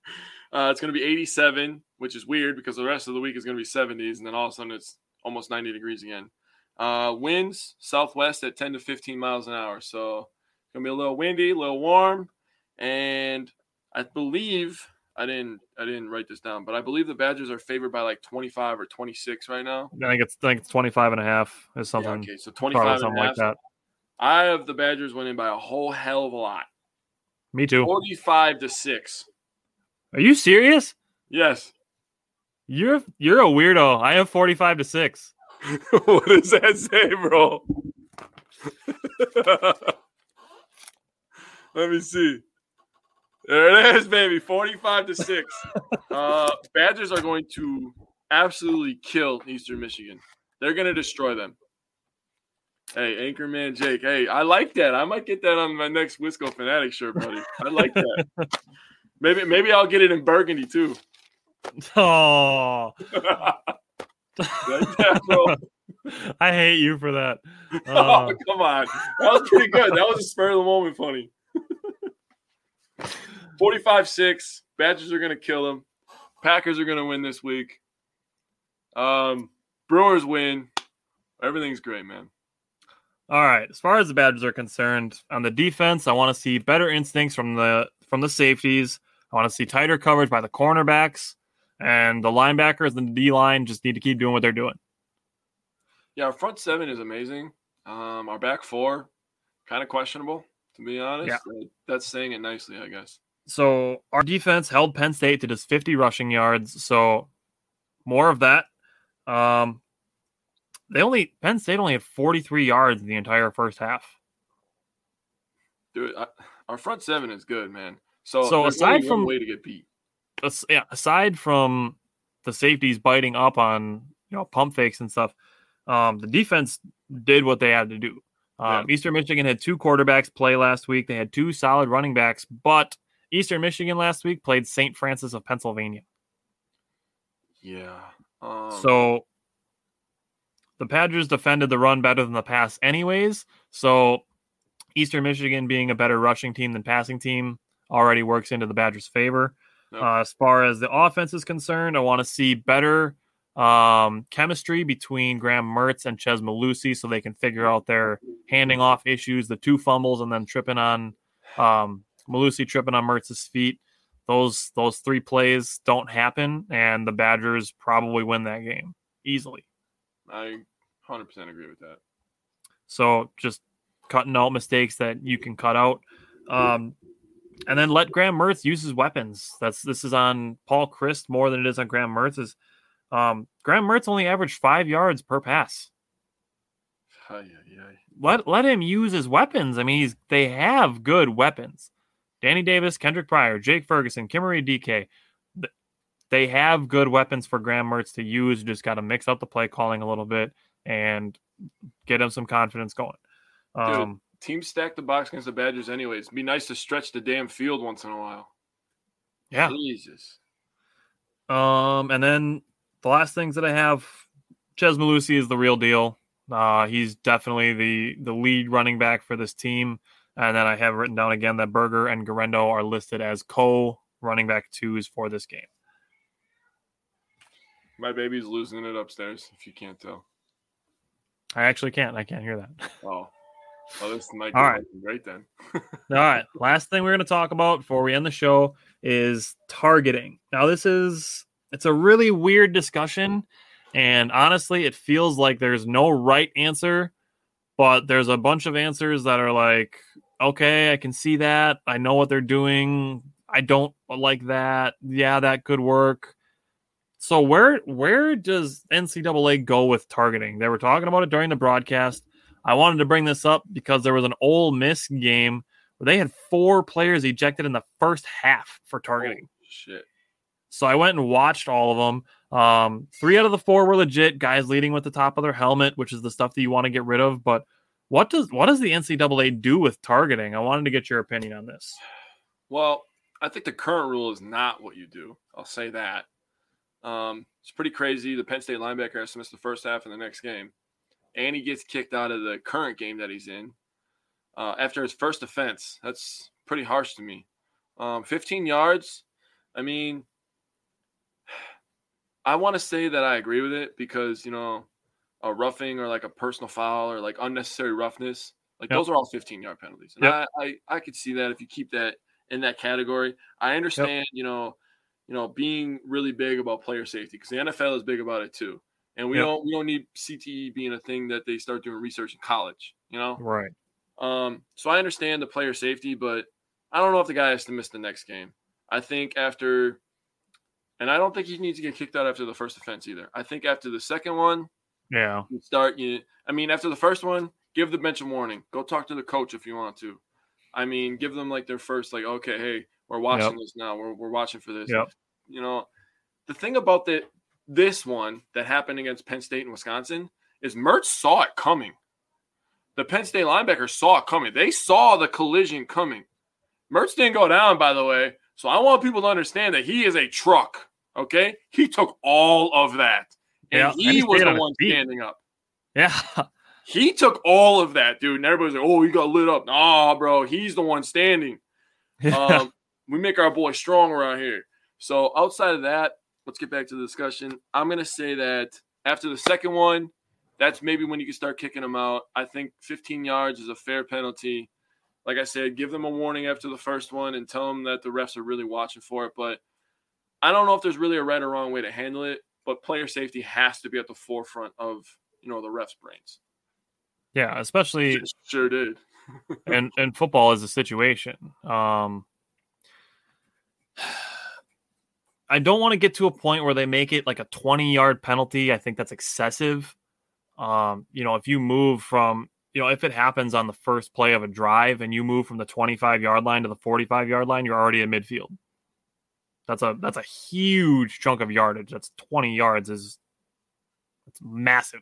Uh, it's going to be 87, which is weird because the rest of the week is going to be 70s, and then all of a sudden it's almost 90 degrees again. Uh, winds southwest at 10 to 15 miles an hour, so it's going to be a little windy, a little warm, and I believe I didn't I didn't write this down, but I believe the Badgers are favored by like 25 or 26 right now. I think it's I think it's 25 and a half is Yeah, something, okay, so probably 25 and something a like half. that. I have the Badgers winning by a whole hell of a lot. Me too. 45 to 6. Are you serious? Yes. You're you're a weirdo. I have 45 to 6. what does that say, bro? Let me see. There it is, baby. 45 to 6. Uh, Badgers are going to absolutely kill Eastern Michigan. They're going to destroy them. Hey, Anchorman Jake. Hey, I like that. I might get that on my next Wisco Fanatic shirt, buddy. I like that. maybe maybe I'll get it in burgundy too. Oh, bro. I hate you for that. Oh, Uh, come on. That was pretty good. That was a spur of the moment funny. 45 6. Badgers are going to kill them. Packers are going to win this week. Um, Brewers win. Everything's great, man. all right. As far as the Badgers are concerned, on the defense, I want to see better instincts from the from the safeties. I want to see tighter coverage by the cornerbacks and the linebackers and the D line just need to keep doing what they're doing. Yeah, our front seven is amazing. Um, our back four, kind of questionable, to be honest. Yeah. That's saying it nicely, I guess. So our defense held Penn State to just 50 rushing yards. So more of that. Um, they only Penn State only had 43 yards in the entire first half. Dude, I, our front seven is good, man. So, So aside from- way to get beat. As- yeah, aside from the safeties biting up on you know pump fakes and stuff, um, the defense did what they had to do. Um, Eastern Michigan had two quarterbacks play last week. They had two solid running backs, but Eastern Michigan last week played St. Francis of Pennsylvania. Yeah. Um, So the Badgers defended the run better than the pass, anyways. So Eastern Michigan being a better rushing team than passing team already works into the Badgers' favor. Yep. Uh, as far as the offense is concerned, I want to see better um, chemistry between Graham Mertz and Chez Mellusi so they can figure out their handing off issues, the two fumbles, and then tripping on um, Mellusi tripping on Mertz's feet. Those those three plays don't happen, and the Badgers probably win that game easily. I 100% agree with that. So just cutting out mistakes that you can cut out. Um, and then let Graham Mertz use his weapons. That's this is on Paul Chryst more than it is on Graham Mertz. Is um, Graham Mertz only averaged five yards per pass. Ay, ay, ay. Let let him use his weapons. I mean, he's they have good weapons. Danny Davis, Kendric Pryor, Jake Ferguson, Chimere Dike. They have good weapons for Graham Mertz to use. Just got to mix up the play calling a little bit and get him some confidence going. Um, Teams stack the box against the Badgers, anyways. It'd be nice to stretch the damn field once in a while. yeah. Jesus. Um, and then the last things that I have, Chez Mellusi is the real deal. Uh, he's definitely the the lead running back for this team. And then I have written down again that Berger and Guerendo are listed as co running back twos for this game. My baby's losing it upstairs, if you can't tell. I actually can't. I can't hear that. Oh. Well, this might All be right. great then. All right. Last thing we're going to talk about before we end the show is targeting. Now, this is it's a really weird discussion, and honestly, it feels like there's no right answer, but there's a bunch of answers that are like, okay, I can see that. I know what they're doing. I don't like that. Yeah, that could work. So where where does NCAA go with targeting? They were talking about it during the broadcast. I wanted to bring this up because there was an Ole Miss game where they had four players ejected in the first half for targeting. Oh, shit. So I went and watched all of them. Um, three out of the four were legit guys leading with the top of their helmet, which is the stuff that you want to get rid of. But what does what does the NCAA do with targeting? I wanted to get your opinion on this. Well, I think the current rule is not what you do. I'll say that. Um, it's pretty crazy. The Penn State linebacker has to miss the first half of the next game, and he gets kicked out of the current game that he's in uh, after his first offense. That's pretty harsh to me. Um, 15 yards. I mean, I want to say that I agree with it because you know, a roughing or like a personal foul or like unnecessary roughness, like Yep. those are all 15 yard penalties. And Yep. I, I I could see that if you keep that in that category. I understand, you know, you know, being really big about player safety because the NFL is big about it too. And we Yep. don't we don't need CTE being a thing that they start doing research in college, you know. Right. Um, so I understand the player safety, but I don't know if the guy has to miss the next game. I think after, and I don't think he needs to get kicked out after the first offense either. I think after the second one, Yeah. you start. You, I mean, after the first one, give the bench a warning. Go talk to the coach if you want to. I mean, give them like their first, like, okay, hey, we're watching Yep. this now. We're we're watching for this. Yep. You know, the thing about the this one that happened against Penn State and Wisconsin is Mertz saw it coming. The Penn State linebacker saw it coming. They saw the collision coming. Mertz didn't go down, by the way. So I want people to understand that he is a truck. Okay, he took all of that, and Yeah, he was the on one standing up. Yeah. He took all of that, dude. And everybody's like, "Oh, he got lit up." Nah, bro, he's the one standing. Um, we make our boy strong around here. So outside of that, let's get back to the discussion. I'm gonna say that after the second one, that's maybe when you can start kicking them out. I think 15 yards is a fair penalty. Like I said, give them a warning after the first one and tell them that the refs are really watching for it. But I don't know if there's really a right or wrong way to handle it. But player safety has to be at the forefront of you know the refs' brains. yeah. Especially Sure did. and and football is a situation. Um, I don't want to get to a point where they make it like a 20 yard penalty. I think that's excessive. Um, you know, if you move from, you know, if it happens on the first play of a drive and you move from the 25 yard line to the 45 yard line, you're already in midfield. That's a that's a huge chunk of yardage. That's 20 yards is that's massive.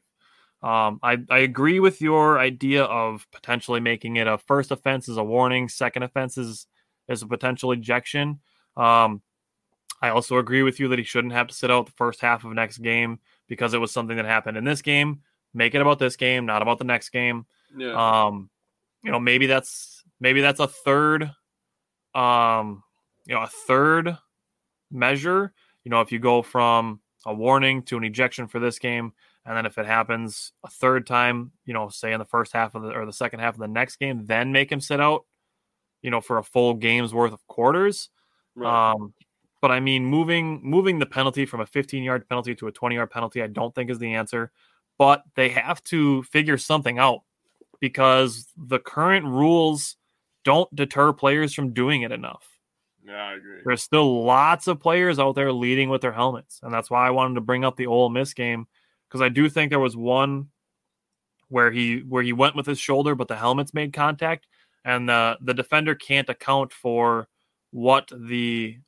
Um, I, I agree with your idea of potentially making it a first offense is a warning, second offense is, is a potential ejection. Um, I also agree with you that he shouldn't have to sit out the first half of next game because it was something that happened in this game. Make it about this game, not about the next game. Yeah. Um, you know, maybe that's maybe that's a third, um, you know, a third measure. You know, if you go from a warning to an ejection for this game, and then if it happens a third time, you know, say in the first half of the or the second half of the next game, then make him sit out, you know, for a full game's worth of quarters. right. Um, but I mean, moving moving the penalty from a 15 yard penalty to a 20 yard penalty, I don't think is the answer. But they have to figure something out because the current rules don't deter players from doing it enough. yeah, I agree. There's still lots of players out there leading with their helmets, and that's why I wanted to bring up the Ole Miss game because I do think there was one where he where he went with his shoulder, but the helmets made contact, and the the defender can't account for what the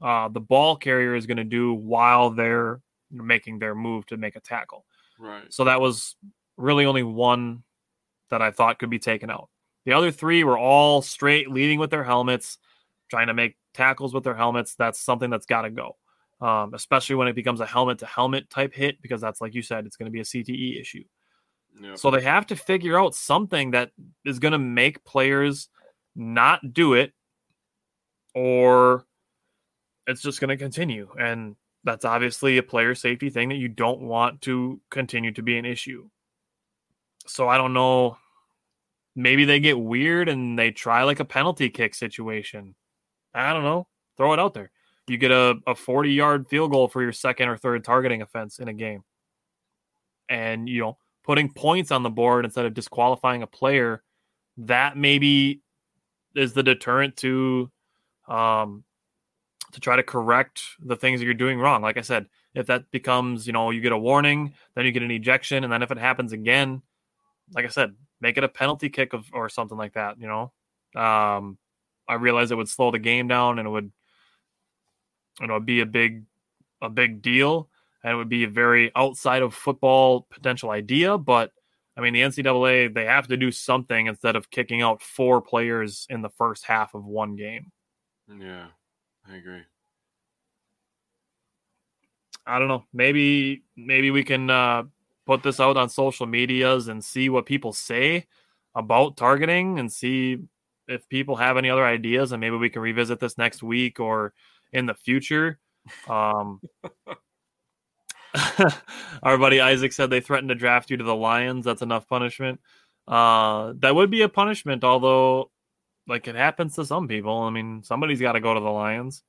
uh, the ball carrier is going to do while they're making their move to make a tackle. Right. So that was really only one that I thought could be taken out. The other three were all straight leading with their helmets, trying to make tackles with their helmets. That's something that's got to go, um, especially when it becomes a helmet to helmet type hit, because that's like you said, it's going to be a CTE issue. Yeah. So they have to figure out something that is going to make players not do it, or it's just going to continue. And that's obviously a player safety thing that you don't want to continue to be an issue. So I don't know. Maybe they get weird and they try like a penalty kick situation. I don't know. Throw it out there. You get a, a 40 yard field goal for your second or third targeting offense in a game. And, you know, putting points on the board instead of disqualifying a player, that maybe is the deterrent to um to try to correct the things that you're doing wrong. Like I said, if that becomes, you know, you get a warning, then you get an ejection, and then if it happens again, like I said, make it a penalty kick of or something like that. You know, um, I realize it would slow the game down and it would, you know, be a big, a big deal, and it would be a very outside of football potential idea. But I mean, the NCAA they have to do something instead of kicking out four players in the first half of one game. Yeah, I agree. I don't know. Maybe maybe we can uh, put this out on social medias and see what people say about targeting and see if people have any other ideas and maybe we can revisit this next week or in the future. Um, our buddy Isaac said they threatened to draft you to the Lions. That's enough punishment. Uh, that would be a punishment, although, like it happens to some people. I mean, somebody's got to go to the Lions.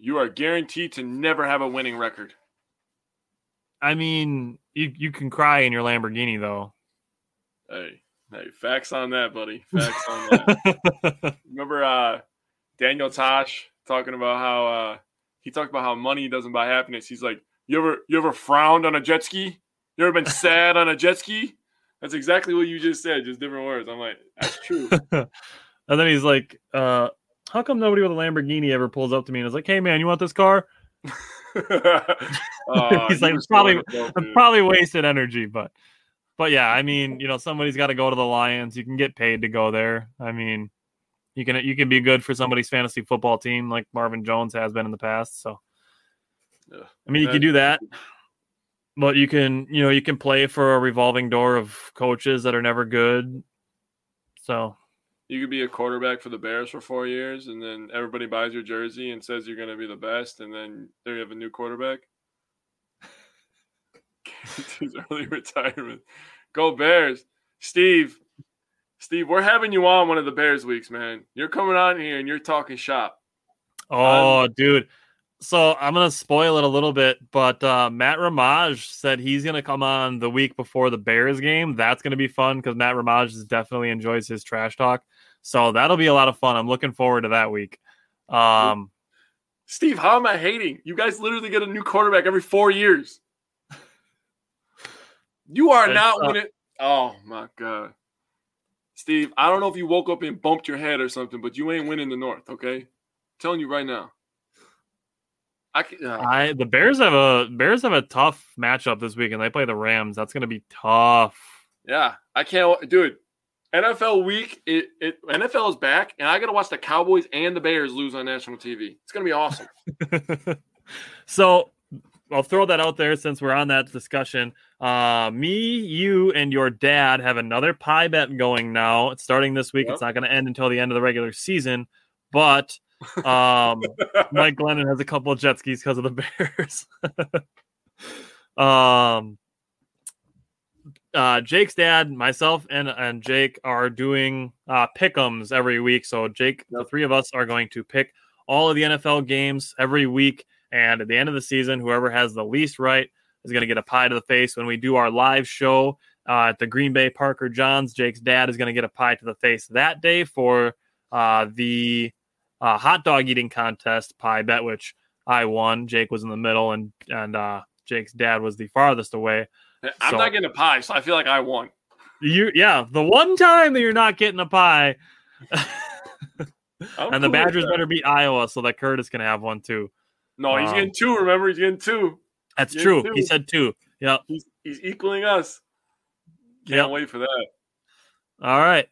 You are guaranteed to never have a winning record. I mean, you you can cry in your Lamborghini though. Hey, hey, facts on that, buddy. Facts on that. Remember uh, Daniel Tosh talking about how uh, he talked about how money doesn't buy happiness. He's like, you ever you ever frowned on a jet ski? You ever been sad on a jet ski? That's exactly what you just said, just different words. I'm like, that's true. and then he's like, uh, how come nobody with a Lamborghini ever pulls up to me and is like, hey man, you want this car? Uh, he's like, it's probably probably wasted energy, but but yeah, I mean, you know, somebody's got to go to the Lions. You can get paid to go there. I mean, you can you can be good for somebody's fantasy football team like Marvin Jones has been in the past. So Yeah. I mean, you can do that, but you can you know you can play for a revolving door of coaches that are never good. So You could be a quarterback for the Bears for four years, and then everybody buys your jersey and says you're going to be the best, and then there you have a new quarterback. His early retirement. Go Bears, Steve. Steve, we're having you on one of the Bears weeks, man. You're coming on here and you're talking shop. Oh, dude. So I'm gonna spoil it a little bit, but uh, Matt Ramage said he's gonna come on the week before the Bears game. That's gonna be fun because Matt Ramage is definitely enjoys his trash talk. So that'll be a lot of fun. I'm looking forward to that week. Um, Steve, how am I hating? You guys literally get a new quarterback every four years. You are not uh, winning. Oh my god, Steve! I don't know if you woke up and bumped your head or something, but you ain't winning the North. Okay, telling you right now. I can, uh, I the Bears have a Bears have a tough matchup this week, and they play the Rams. That's gonna be tough. yeah, I can't, dude. NFL week, it, it NFL is back, and I got to watch the Cowboys and the Bears lose on national TV. It's gonna be awesome. so I'll throw that out there since we're on that discussion. Uh, me, you, and your dad have another pie bet going now. It's starting this week. Yep. It's not going to end until the end of the regular season, but um, Mike Glennon has a couple of jet skis because of the Bears. um, uh, Jake's dad, myself, and and Jake are doing uh, pick'ems every week. So Jake, the three of us are going to pick all of the NFL games every week, and at the end of the season, whoever has the least right is going to get a pie to the face. When we do our live show uh, at the Green Bay Parker Johns, Jake's dad is going to get a pie to the face that day for uh, the uh, hot dog eating contest pie bet, which I won. Jake was in the middle, and and uh, Jake's dad was the farthest away. I'm So- not getting a pie, so I feel like I won. You, yeah, the one time that you're not getting a pie, and the Badgers better beat Iowa so that Curtis can have one too. No, he's Um, getting two. Remember, he's getting two. That's Yeah, true. too. He said two. Yep. He's he's equaling us. Can't Yep. wait for that. All right.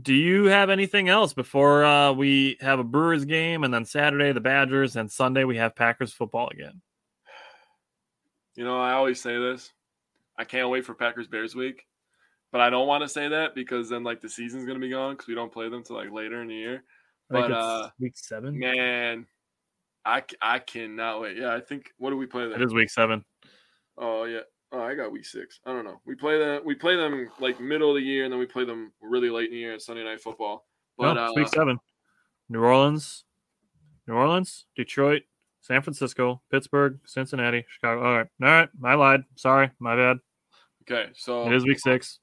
Do you have anything else before uh, we have a Brewers game and then Saturday the Badgers and Sunday we have Packers football again? You know, I always say this. I can't wait for Packers Bears week, but I don't want to say that because then like the season's gonna be gone because we don't play them till like later in the year. I think But, it's uh, week seven. Man, I I cannot wait. Yeah, I think what do we play It then? is week seven. Oh yeah. Oh, I got week six. I don't know. We play them. We play them like middle of the year, and then we play them really late in the year at Sunday Night Football. But no, it's uh, week seven. New Orleans, New Orleans, Detroit, San Francisco, Pittsburgh, Cincinnati, Chicago. All right. All right. I lied. Sorry. My bad. okay, so It is week six.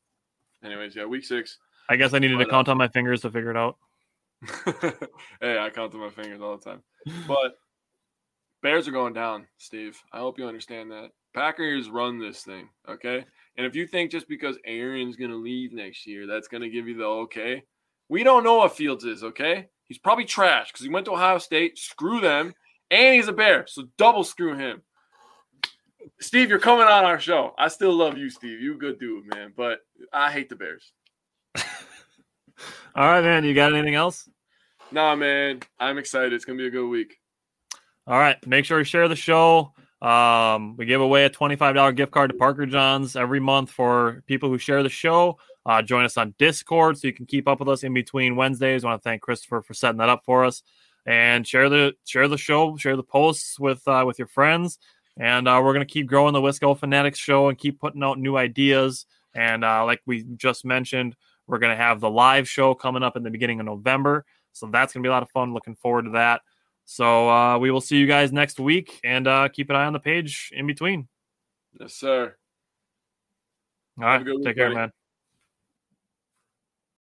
anyways, yeah, week six. I guess I needed to But, uh, count on my fingers to figure it out. hey, I count on my fingers all the time. But Bears are going down, Steve. I hope you understand that. Packers run this thing, okay? And if you think just because Aaron's going to leave next year, that's going to give you the okay, we don't know what Fields is, okay? He's probably trash because he went to Ohio State. Screw them. And he's a bear. So double screw him. Steve, you're coming on our show. I still love you, Steve. You good dude, man. But I hate the Bears. All right, man. You got anything else? Nah, man. I'm excited. It's gonna be a good week. All right. Make sure you share the show. Um, we give away a $25 gift card to Parker Johns every month for people who share the show. Uh, join us on Discord so you can keep up with us in between Wednesdays. I want to thank Christopher for setting that up for us. And share the share the show, share the posts with uh, with your friends. And uh, we're gonna keep growing the Wisco Fanatics show and keep putting out new ideas. And uh, like we just mentioned, we're gonna have the live show coming up in the beginning of November. So that's gonna be a lot of fun. Looking forward to that. So uh, we will see you guys next week, and uh, keep an eye on the page in between. Yes, sir. All right, take week, care, buddy. man.